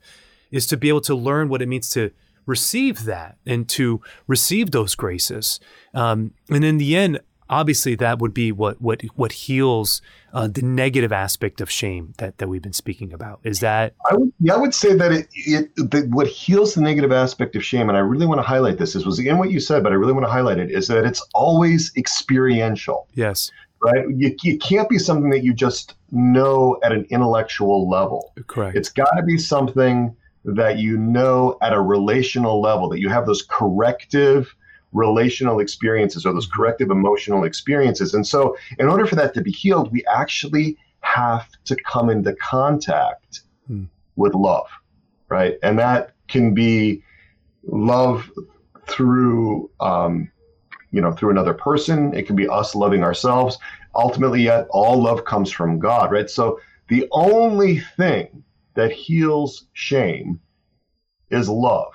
is to be able to learn what it means to receive that and to receive those graces. Um, and in the end, obviously, that would be what what what heals uh, the negative aspect of shame that that we've been speaking about. Is that? I would, yeah, I would say that it, it that what heals the negative aspect of shame, and I really want to highlight this. This was again what you said, but I really want to highlight it. Is that it's always experiential. Yes. Right. You, you can't be something that you just know at an intellectual level. Correct. It's got to be something that you know at a relational level, that you have those corrective relational experiences or those corrective emotional experiences. And so, in order for that to be healed, we actually have to come into contact hmm. with love, right? And that can be love through, um, you know, through another person. It can be us loving ourselves. Ultimately, yet all love comes from God, right? So the only thing that heals shame is love.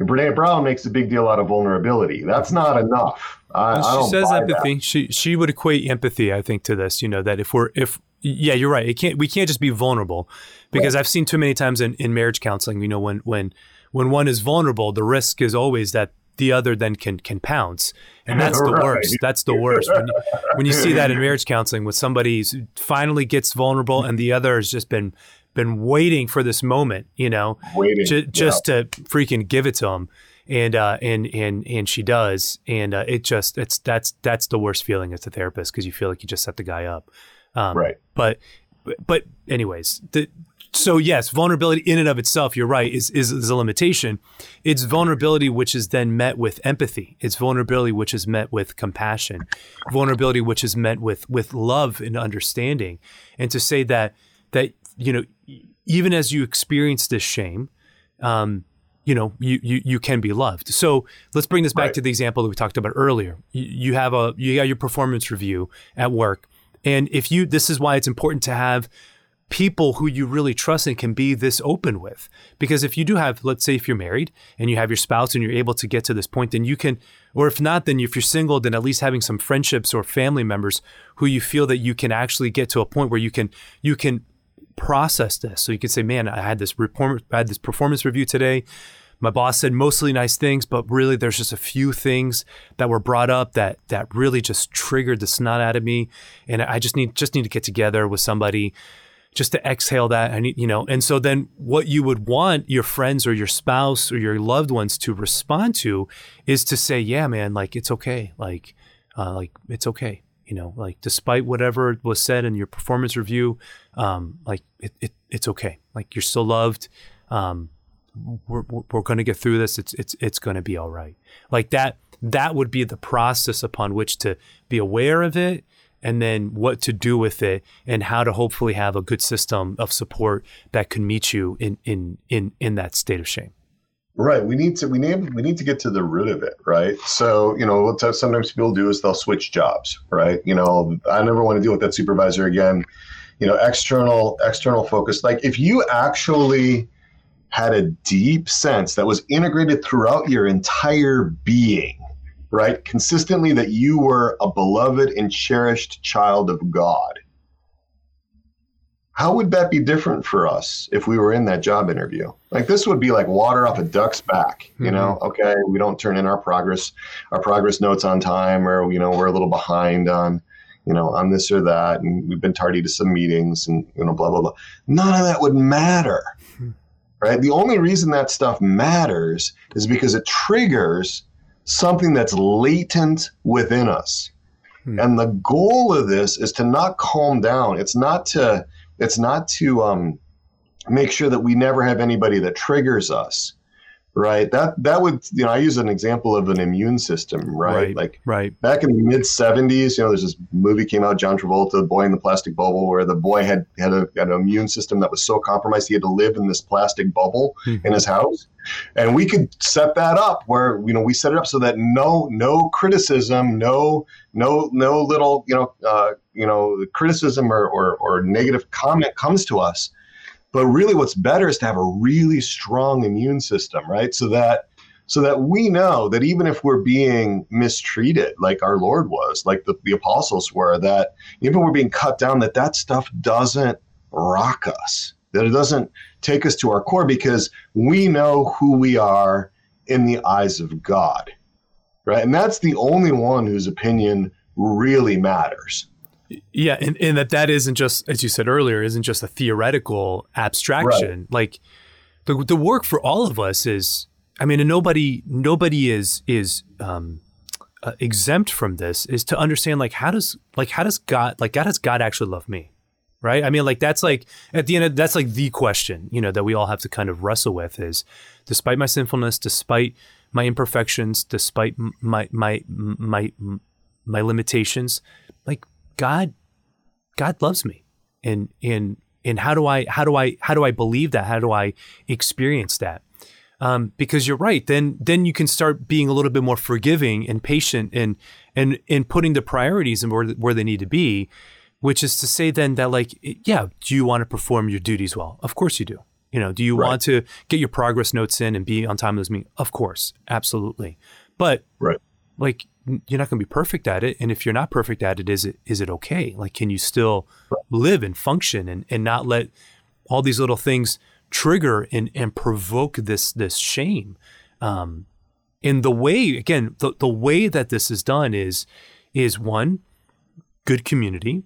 Brene Brown makes a big deal out of vulnerability. That's not enough. I, well, she says empathy. That. She she would equate empathy, I think, to this. You know that if we're if yeah, you're right. It can't we can't just be vulnerable because right. I've seen too many times in, in marriage counseling. You know when when when one is vulnerable, the risk is always that the other then can can pounce, and that's the right. worst. That's the worst. When you, when you see that in marriage counseling, when somebody finally gets vulnerable and the other has just been been waiting for this moment, you know, waiting, just yeah. to freaking give it to him. And, uh, and, and, and she does. And, uh, it just, it's, that's, that's the worst feeling as a therapist. Cause you feel like you just set the guy up. Um, right. But, but anyways, the, so yes, vulnerability in and of itself, you're right, is, is, is a limitation. It's vulnerability which is then met with empathy. It's vulnerability which is met with compassion. Vulnerability which is met with with love and understanding. And to say that that you know, even as you experience this shame, um, you know you, you you can be loved. So let's bring this back right. to the example that we talked about earlier. You, you have a you got your performance review at work. And if you this is why it's important to have people who you really trust and can be this open with. Because if you do have let's say if you're married and you have your spouse and you're able to get to this point then you can or if not then if you're single then at least having some friendships or family members who you feel that you can actually get to a point where you can you can process this. So you can say man i had this report i had this performance review today. My boss said mostly nice things, but really there's just a few things that were brought up that that really just triggered the snot out of me. And I just need just need to get together with somebody just to exhale that. And you know and so then what you would want your friends or your spouse or your loved ones to respond to is to say yeah man like it's okay. Like uh, like it's okay you know like despite whatever was said in your performance review um, like it, it, it's okay like you're still loved um, we're, we're going to get through this. It's, it's, it's going to be all right. Like that, that would be the process upon which to be aware of it and then what to do with it and how to hopefully have a good system of support that can meet you in, in, in, in that state of shame. Right. We need to we need we need to get to the root of it, right? So, you know, what sometimes people do is they'll switch jobs, right? You know, I never want to deal with that supervisor again. You know, external external focus. Like if you actually had a deep sense that was integrated throughout your entire being, right? Consistently, that you were a beloved and cherished child of God. How would that be different for us if we were in that job interview? Like this would be like water off a duck's back, you mm-hmm. know? Okay, we don't turn in our progress, our progress notes on time, or you know, we're a little behind on, you know, on this or that, and we've been tardy to some meetings, and you know, blah blah blah. None of that would matter right? The only reason that stuff matters is because it triggers something that's latent within us. Hmm. And the goal of this is to not calm down. It's not to it's not to um, make sure that we never have anybody that triggers us right? That that would you know i use an example of an immune system right, right like right. back in the mid 70s you know there's this movie came out john travolta boy in the plastic bubble where the boy had had, a, had an immune system that was so compromised he had to live in this plastic bubble mm-hmm. in his house and we could set that up where you know we set it up so that no no criticism no no no little you know uh, you know criticism or, or, or negative comment comes to us but really, what's better is to have a really strong immune system, right? So that so that we know that even if we're being mistreated, like our Lord was, like the, the apostles were, that even we're being cut down, that that stuff doesn't rock us, that it doesn't take us to our core because we know who we are in the eyes of God, right? And that's the only one whose opinion really matters. Yeah, and, and that that isn't just, as you said earlier, isn't just a theoretical abstraction. Right. Like the the work for all of us is, I mean, and nobody nobody is is um, uh, exempt from this. Is to understand like how does like how does God like God does God actually love me, right? I mean, like that's like at the end of, that's like the question you know that we all have to kind of wrestle with is, despite my sinfulness, despite my imperfections, despite my my my my limitations, like God, God loves me. And, and, and how do I, how do I, how do I believe that? How do I experience that? Um, because you're right. Then, then you can start being a little bit more forgiving and patient and, and, and putting the priorities and where, where they need to be, which is to say then that like, yeah, do you want to perform your duties well? Of course you do. You know, do you right. want to get your progress notes in and be on time with me? Of course, absolutely. But right. like you're not going to be perfect at it and if you're not perfect at it is it is it okay like can you still live and function and, and not let all these little things trigger and, and provoke this this shame um in the way again the, the way that this is done is is one good community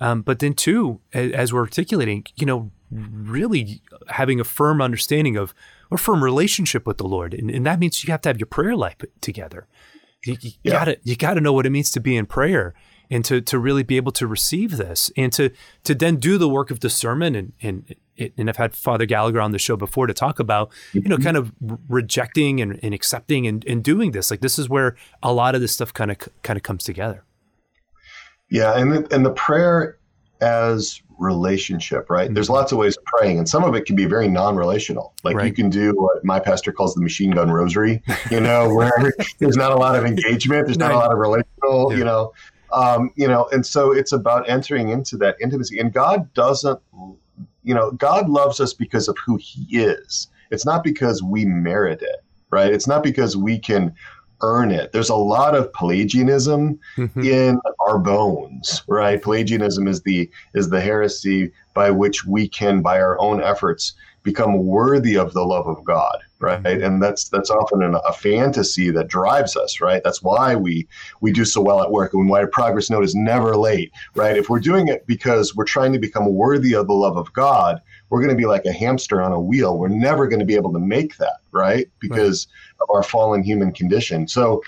um, but then as, as we're articulating you know really having a firm understanding of a firm relationship with the lord and, and that means you have to have your prayer life together you, you yeah. gotta you gotta know what it means to be in prayer and to to really be able to receive this and to to then do the work of discernment and and and I've had Father Gallagher on the show before to talk about, you know, mm-hmm. kind of rejecting and, and accepting and, and doing this. Like this is where a lot of this stuff kind of kind of comes together. Yeah, and the, and the prayer as relationship, right? Mm-hmm. There's lots of ways of praying, and some of it can be very non-relational. Like right. you can do what my pastor calls the machine gun rosary, you know, where there's not a lot of engagement, there's not a lot of relational, yeah. you know, um, you know, and so it's about entering into that intimacy. And God doesn't, you know, God loves us because of who He is. It's not because we merit it, right? It's not because we can earn it. There's a lot of Pelagianism mm-hmm. in our bones, right? Pelagianism is the is the heresy by which we can, by our own efforts, become worthy of the love of God, right? Mm-hmm. And that's that's often an, a fantasy that drives us, right? That's why we we do so well at work, and why a progress note is never late, right? If we're doing it because we're trying to become worthy of the love of God, we're going to be like a hamster on a wheel. We're never going to be able to make that, right? Because right. Of our fallen human condition. So,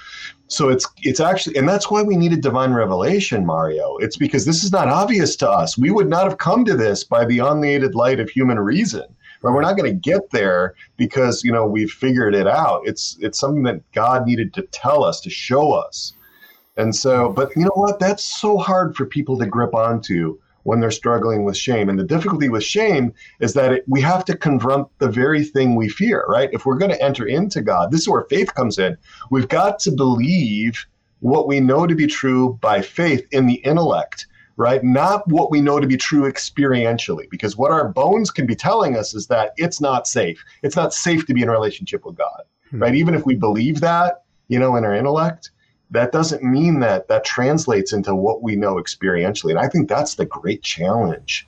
so it's it's actually, and that's why we needed divine revelation, Mario. It's because this is not obvious to us. We would not have come to this by the unaided light of human reason. Right? We're not going to get there because you know we've figured it out. It's it's something that God needed to tell us to show us. And so, but you know what? That's so hard for people to grip onto when they're struggling with shame. And the difficulty with shame is that it, we have to confront the very thing we fear, right? If we're going to enter into God, this is where faith comes in. We've got to believe what we know to be true by faith in the intellect, right? Not what we know to be true experientially, because what our bones can be telling us is that it's not safe. It's not safe to be in a relationship with God, hmm. right? Even if we believe that, you know, in our intellect, that doesn't mean that that translates into what we know experientially. And I think that's the great challenge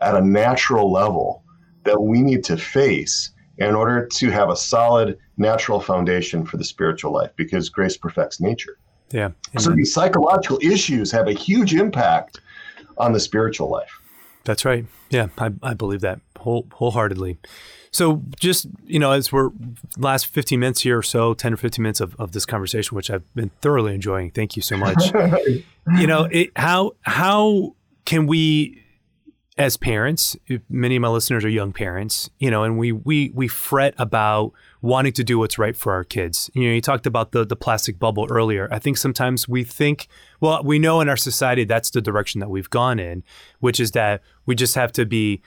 at a natural level that we need to face in order to have a solid natural foundation for the spiritual life because grace perfects nature. Yeah. Amen. So these psychological issues have a huge impact on the spiritual life. That's right. Yeah, I, I believe that whole, wholeheartely. So just, you know, as we're last 15 minutes here or so, 10 or 15 minutes of, of this conversation, which I've been thoroughly enjoying. Thank you so much. you know, it, how, how can we, as parents, many of my listeners are young parents, you know, and we, we, we fret about wanting to do what's right for our kids. You know, you talked about the, the plastic bubble earlier. I think sometimes we think, well, we know in our society that's the direction that we've gone in, which is that we just have to be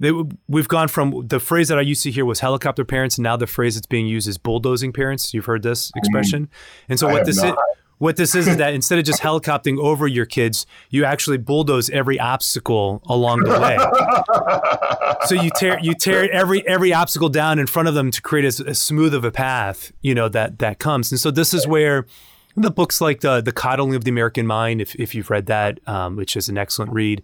they, we've gone from the phrase that I used to hear was helicopter parents, and now the phrase that's being used is bulldozing parents. You've heard this expression, and so I what this not. is. What this is is that instead of just helicoptering over your kids, you actually bulldoze every obstacle along the way. so you tear you tear every every obstacle down in front of them to create as, as smooth of a path, you know that that comes. And so this is where the books like the the coddling of the American mind, if if you've read that, um, which is an excellent read,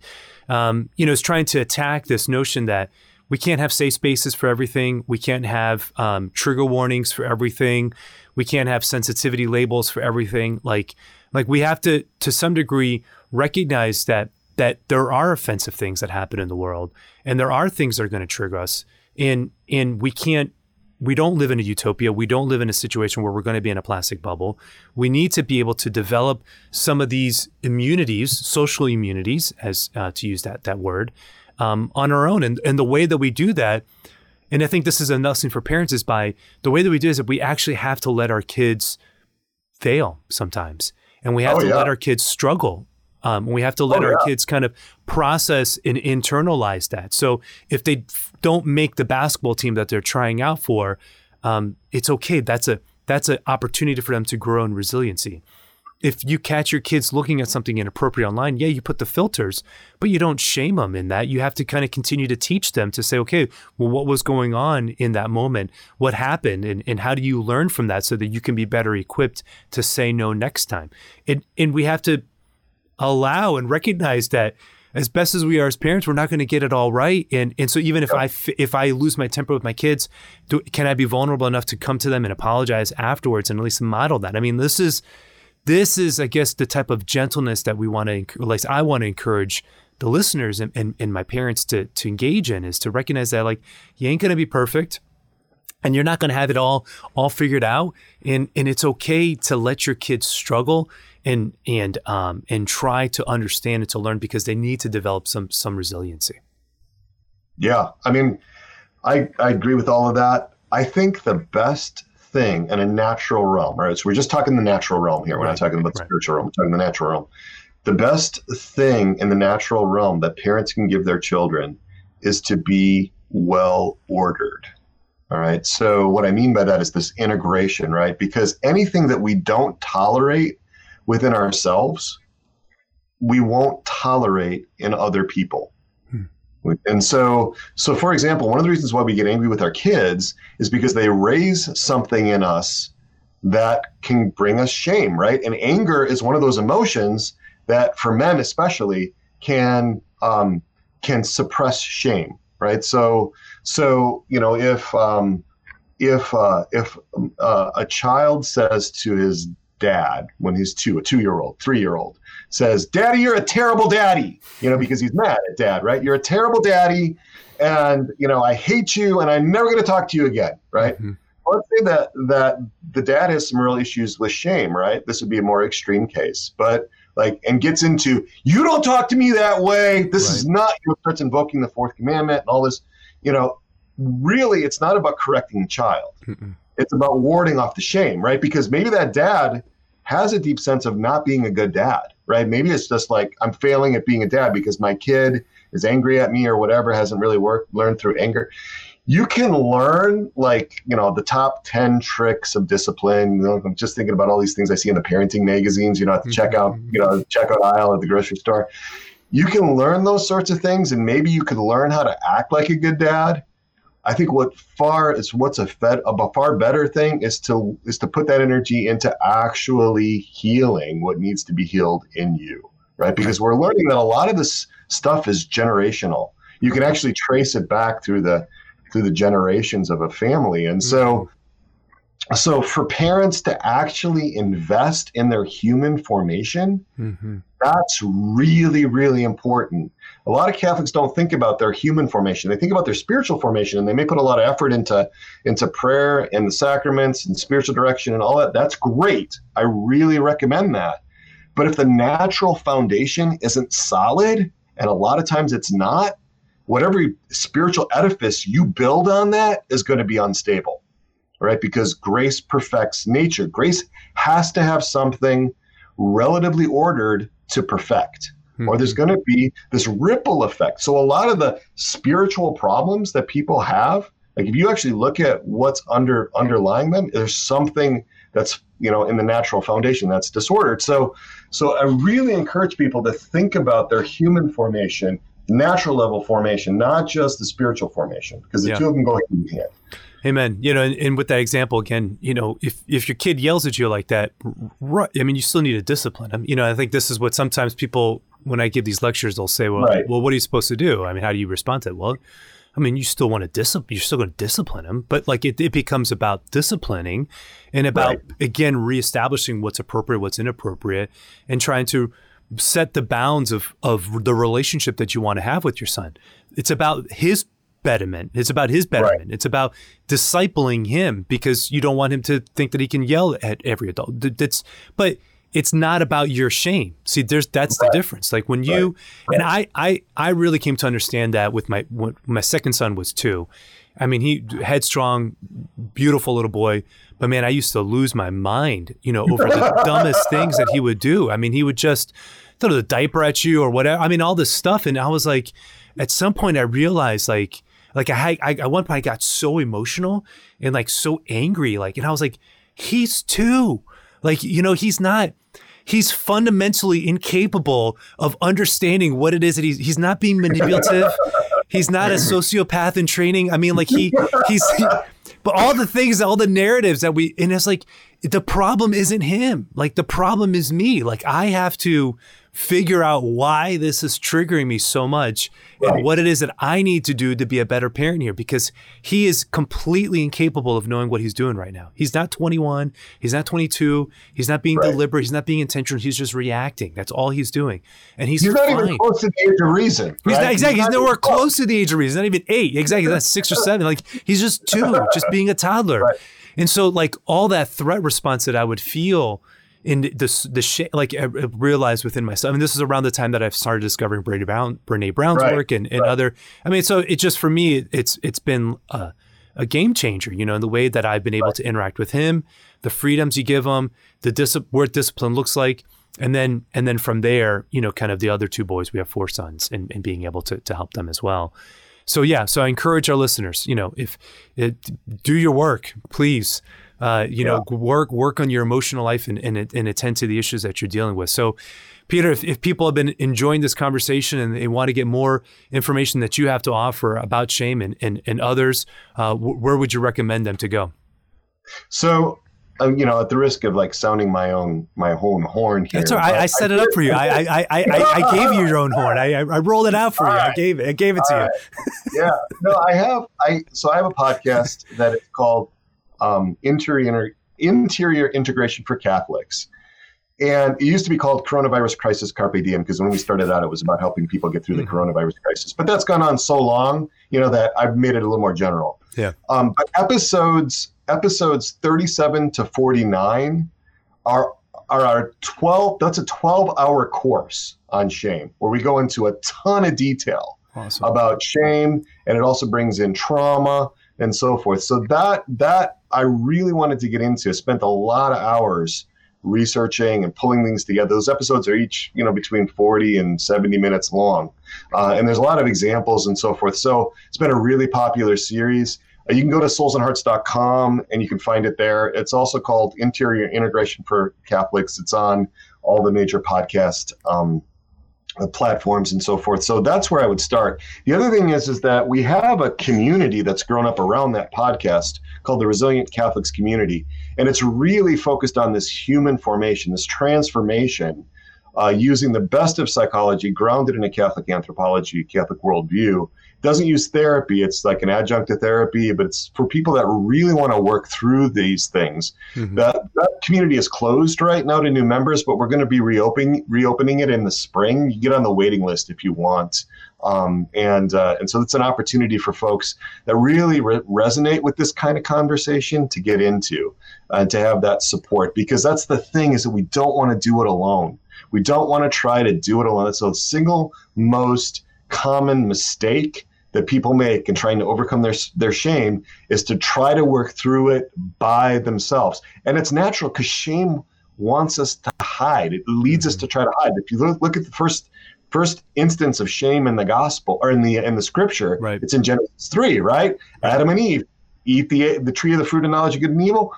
um, you know, is trying to attack this notion that we can't have safe spaces for everything. We can't have um, trigger warnings for everything. We can't have sensitivity labels for everything. Like, like we have to, to some degree, recognize that that there are offensive things that happen in the world, and there are things that are going to trigger us, and and we can't we don't live in a utopia. We don't live in a situation where we're going to be in a plastic bubble. We need to be able to develop some of these immunities, social immunities, as uh, to use that that word, um, on our own. And and the way that we do that, and I think this is a lesson for parents, is by the way that we do is that we actually have to let our kids fail sometimes, and we have oh, to yeah. let our kids struggle um, we have to let oh, our kids kind of process and internalize that. So if they don't make the basketball team that they're trying out for, um, it's okay. That's a that's an opportunity for them to grow in resiliency. If you catch your kids looking at something inappropriate online, yeah, you put the filters, but you don't shame them in that. You have to kind of continue to teach them to say, okay, well, what was going on in that moment? What happened? And, and how do you learn from that so that you can be better equipped to say no next time? And, and we have to allow and recognize that as best as we are as parents, we're not going to get it all right. And and so even if I if I lose my temper with my kids, do, can I be vulnerable enough to come to them and apologize afterwards and at least model that? I mean, this is this is I guess the type of gentleness that we want to, at least I want to encourage the listeners and, and, and my parents to to engage in is to recognize that like you ain't going to be perfect and you're not going to have it all all figured out and and it's okay to let your kids struggle and and um, and try to understand and to learn because they need to develop some some resiliency. Yeah, I mean, I I agree with all of that. I think the best thing in a natural realm, right? So we're just talking the natural realm here. We're right, not talking about the right. spiritual realm. We're talking the natural realm. the best thing in the natural realm that parents can give their children is to be well ordered. All right. So, what I mean by that is this integration, right? Because anything that we don't tolerate within ourselves, we won't tolerate in other people. Hmm. And so, so for example, one of the reasons why we get angry with our kids is because they raise something in us that can bring us shame, right? And anger is one of those emotions that, for men especially, can um, can suppress shame, right? So, so you know, if um, if uh, if uh, a child says to his dad when he's two, a two year old, three year old, says, Daddy, you're a terrible daddy, you know, because he's mad at dad, right? You're a terrible daddy. And, you know, I hate you and I'm never going to talk to you again, right? Mm-hmm. Let's say that, that the dad has some real issues with shame, right? This would be a more extreme case, but like, and gets into, you don't talk to me that way. This right. is not, you know, starts invoking the fourth commandment and all this, you know, really, it's not about correcting the child. Mm-mm. It's about warding off the shame, right? Because maybe that dad has a deep sense of not being a good dad, right? Maybe it's just like I'm failing at being a dad because my kid is angry at me or whatever, hasn't really worked, learned through anger. You can learn like, you know, the top 10 tricks of discipline. You know, I'm just thinking about all these things I see in the parenting magazines, you know, at the mm-hmm. checkout, you know, checkout aisle at the grocery store. You can learn those sorts of things and maybe you could learn how to act like a good dad I think what far is what's a fed a far better thing is to is to put that energy into actually healing what needs to be healed in you, right? Because we're learning that a lot of this stuff is generational. You can actually trace it back through the through the generations of a family, and so. Mm-hmm. So, for parents to actually invest in their human formation, mm-hmm. that's really, really important a lot of Catholics don't think about their human formation. They think about their spiritual formation, and they may put a lot of effort into into prayer and the sacraments and spiritual direction and all that. That's great. I really recommend that. But if the natural foundation isn't solid, and a lot of times it's not, whatever spiritual edifice you build on that is going to be unstable, right? Because grace perfects nature. Grace has to have something relatively ordered to perfect mm-hmm. or there's mm-hmm. going to be this ripple effect. So a lot of the spiritual problems that people have, like if you actually look at what's under underlying them, there's something that's you know in the natural foundation that's disordered. So so I really encourage people to think about their human formation, natural level formation, not just the spiritual formation, because the yeah. two of them go hand in hand. Amen. You know, and, and, with that example again, you know, if if your kid yells at you like that, right, I mean, you still need to discipline them. You know, I think this is what sometimes people when I give these lectures, they'll say, "Well, right. well, what are you supposed to do? I mean, how do you respond to it?" Well, I mean, you still want to discipline. You're still going to discipline them, but like it, it becomes about disciplining, and about right. again reestablishing what's appropriate, what's inappropriate, and trying to set the bounds of of the relationship that you want to have with your son. It's about his betterment. It's about his betterment. Right. It's about discipling him because you don't want him to think that he can yell at every adult. That's but it's not about your shame. See, there's that's right. the difference. Like when you right. and I, I, I really came to understand that with my my second son was two. I mean, he headstrong, beautiful little boy. But man, I used to lose my mind, you know, over the dumbest things that he would do. I mean, he would just throw the diaper at you or whatever. I mean, all this stuff. And I was like, at some point, I realized like, like I, I at one point I got so emotional and like so angry, like, and I was like, he's two, like, you know, he's not he's fundamentally incapable of understanding what it is that he's he's not being manipulative. he's not a sociopath in training. I mean, like he he's he, but all the things, all the narratives that we and it's like the problem isn't him. Like the problem is me. Like I have to figure out why this is triggering me so much right. and what it is that I need to do to be a better parent here because he is completely incapable of knowing what he's doing right now. He's not 21, he's not 22, he's not being right. deliberate, he's not being intentional, he's just reacting. That's all he's doing. And he's, he's not even close to the age of reason. He's not, exactly. He's, he's nowhere close. close to the age of reason. Not even eight. Exactly. That's six or seven. Like he's just two, just being a toddler. Right. And so, like all that threat response that I would feel in the the sh- like I realized within myself. I mean, this is around the time that I've started discovering Brene Brown, Brene Brown's right. work and, and right. other. I mean, so it just for me, it's it's been a, a game changer. You know, in the way that I've been able right. to interact with him, the freedoms you give him, the dis- what discipline looks like. and then and then from there, you know, kind of the other two boys, we have four sons, and, and being able to to help them as well. So yeah, so I encourage our listeners, you know, if it, do your work, please. Uh, you yeah. know, work work on your emotional life and, and and attend to the issues that you're dealing with. So, Peter, if, if people have been enjoying this conversation and they want to get more information that you have to offer about shame and and, and others, uh, where would you recommend them to go? So uh, you know, at the risk of like sounding my own my own horn here. That's all right. I, I set I it up for you. I, I I I, gave you your own horn. I I rolled it out for all you. Right. I gave it. I gave it to right. you. yeah. No, I have. I so I have a podcast that is called um, Interior Interior Integration for Catholics. And it used to be called Coronavirus Crisis Carpe Diem because when we started out, it was about helping people get through the mm-hmm. coronavirus crisis. But that's gone on so long, you know, that I've made it a little more general. Yeah. Um, but episodes episodes 37 to 49 are are our 12 that's a 12 hour course on shame where we go into a ton of detail awesome. about shame and it also brings in trauma and so forth so that that i really wanted to get into I spent a lot of hours researching and pulling things together those episodes are each you know between 40 and 70 minutes long uh, and there's a lot of examples and so forth so it's been a really popular series uh, you can go to soulsandhearts.com and you can find it there. It's also called Interior Integration for Catholics. It's on all the major podcast um, platforms and so forth. So that's where I would start. The other thing is, is that we have a community that's grown up around that podcast called the Resilient Catholics Community, and it's really focused on this human formation, this transformation. Uh, using the best of psychology grounded in a Catholic anthropology, Catholic worldview, doesn't use therapy. It's like an adjunct to therapy, but it's for people that really want to work through these things. Mm-hmm. That that community is closed right now to new members, but we're going to be reopening reopening it in the spring. You get on the waiting list if you want. Um, and uh, and so it's an opportunity for folks that really re- resonate with this kind of conversation to get into and to have that support because that's the thing is that we don't want to do it alone. We don't want to try to do it alone. So the single most common mistake that people make in trying to overcome their their shame is to try to work through it by themselves. And it's natural because shame wants us to hide. It leads us mm-hmm. to try to hide. If you look, look at the first first instance of shame in the gospel or in the in the scripture, right. it's in Genesis 3, right? Adam and Eve eat the the tree of the fruit of knowledge of good and evil.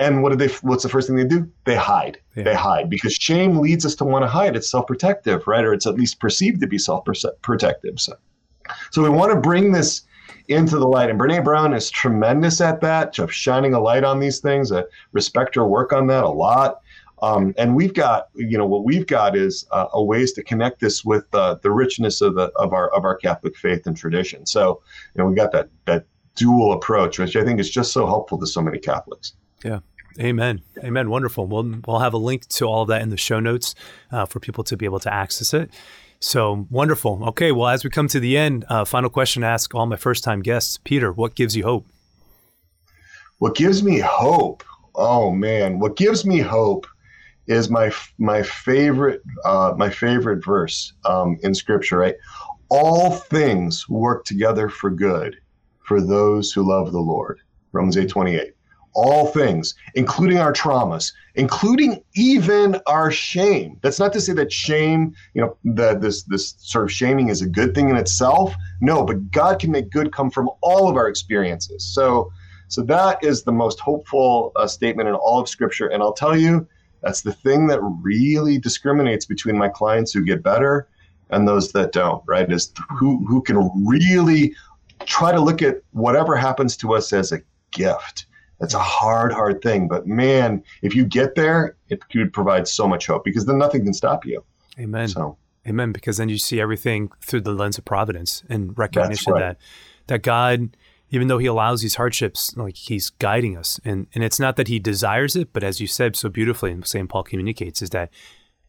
And what do they what's the first thing they do? They hide. Yeah. They hide because shame leads us to want to hide. It's self-protective, right? Or it's at least perceived to be self-protective. So so we want to bring this into the light. And Brene Brown is tremendous at that, of shining a light on these things. I respect her work on that a lot. Um, and we've got, you know, what we've got is uh, a ways to connect this with uh, the richness of the of our of our Catholic faith and tradition. So, you know, we got that that dual approach, which I think is just so helpful to so many Catholics. Yeah. Amen. Amen. Wonderful. We'll, we'll have a link to all of that in the show notes uh, for people to be able to access it. So wonderful. Okay, well, as we come to the end, uh, final question to ask all my first time guests. Peter, what gives you hope? What gives me hope? Oh man, what gives me hope is my my favorite uh, my favorite verse um, in Scripture. Right, all things work together for good for those who love the Lord. Romans eight twenty eight all things, including our traumas, including even our shame. That's not to say that shame, you know, that this this sort of shaming is a good thing in itself. No, but God can make good come from all of our experiences. So, so that is the most hopeful uh, statement in all of Scripture. And I'll tell you, that's the thing that really discriminates between my clients who get better and those that don't. Right? Is who who can really try to look at whatever happens to us as a gift it's a hard, hard thing. But man, if you get there, it could provide so much hope because then nothing can stop you. Amen. So, amen. Because then you see everything through the lens of providence and recognition right. that that God, even though He allows these hardships, like He's guiding us. And and it's not that He desires it, but as you said so beautifully, and St. Paul communicates, is that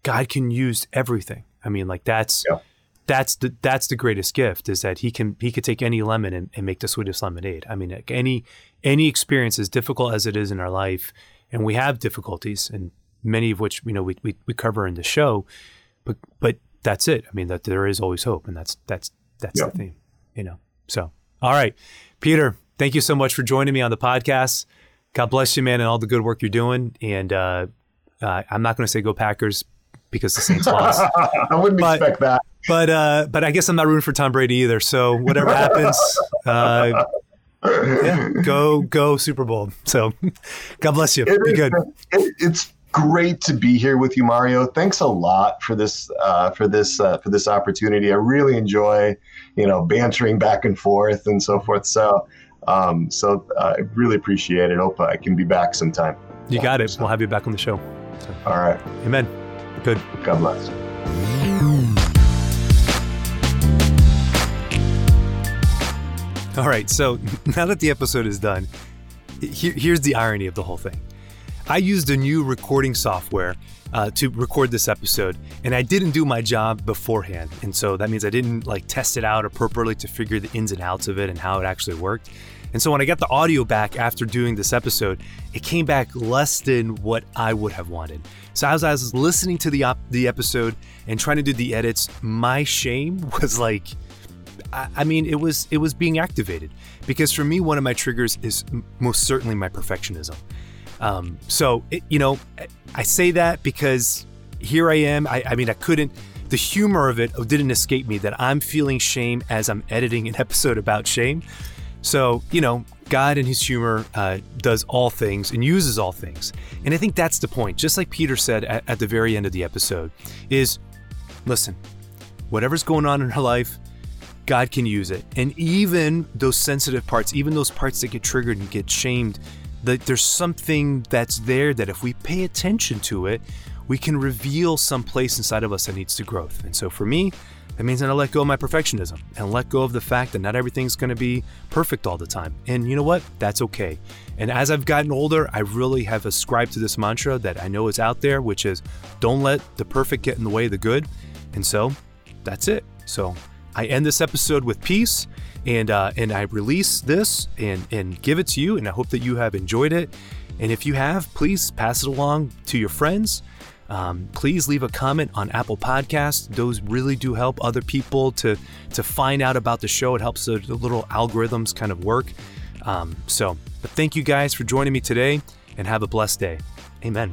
God can use everything. I mean, like that's. Yeah that's the that's the greatest gift is that he can he could take any lemon and, and make the sweetest lemonade. I mean, like any any experience, as difficult as it is in our life, and we have difficulties, and many of which you know we we, we cover in the show, but but that's it. I mean, that there is always hope, and that's that's that's the theme, you know. So, all right, Peter, thank you so much for joining me on the podcast. God bless you, man, and all the good work you're doing. And uh, uh, I'm not going to say go Packers because the Saints lost. I wouldn't but, expect that. But uh, but I guess I'm not rooting for Tom Brady either. So whatever happens, uh, yeah, go go Super Bowl. So God bless you. It Be is, good. It, it's great to be here with you, Mario. Thanks a lot for this uh, for this uh, for this opportunity. I really enjoy you know bantering back and forth and so forth. So um, so uh, I really appreciate it. Hope I can be back sometime. You got it. We'll have you back on the show. So. All right. Amen. Good. God bless. All right. So now that the episode is done, here, here's the irony of the whole thing. I used a new recording software uh, to record this episode, and I didn't do my job beforehand. And so that means I didn't like test it out appropriately to figure the ins and outs of it and how it actually worked. And so when I got the audio back after doing this episode, it came back less than what I would have wanted. So as I was listening to the op- the episode and trying to do the edits, my shame was like, I, mean, it was it was being activated because for me, one of my triggers is most certainly my perfectionism. Um, so it, you know, I say that because here I am. I, I mean, I couldn't the humor of it didn't escape me that I'm feeling shame as I'm editing an episode about shame. So, you know, God in his humor uh, does all things and uses all things. And I think that's the point. Just like Peter said at, at the very end of the episode, is listen, whatever's going on in her life, God can use it. And even those sensitive parts, even those parts that get triggered and get shamed, that there's something that's there that if we pay attention to it, we can reveal some place inside of us that needs to growth. And so for me, that means that I let go of my perfectionism and let go of the fact that not everything's going to be perfect all the time. And you know what? That's okay. And as I've gotten older, I really have ascribed to this mantra that I know is out there, which is don't let the perfect get in the way of the good. And so that's it. So I end this episode with peace and uh, and I release this and and give it to you. And I hope that you have enjoyed it. And if you have, please pass it along to your friends. Um, please leave a comment on Apple Podcasts. Those really do help other people to to find out about the show. It helps the, the little algorithms kind of work. Um, so, but thank you guys for joining me today, and have a blessed day. Amen.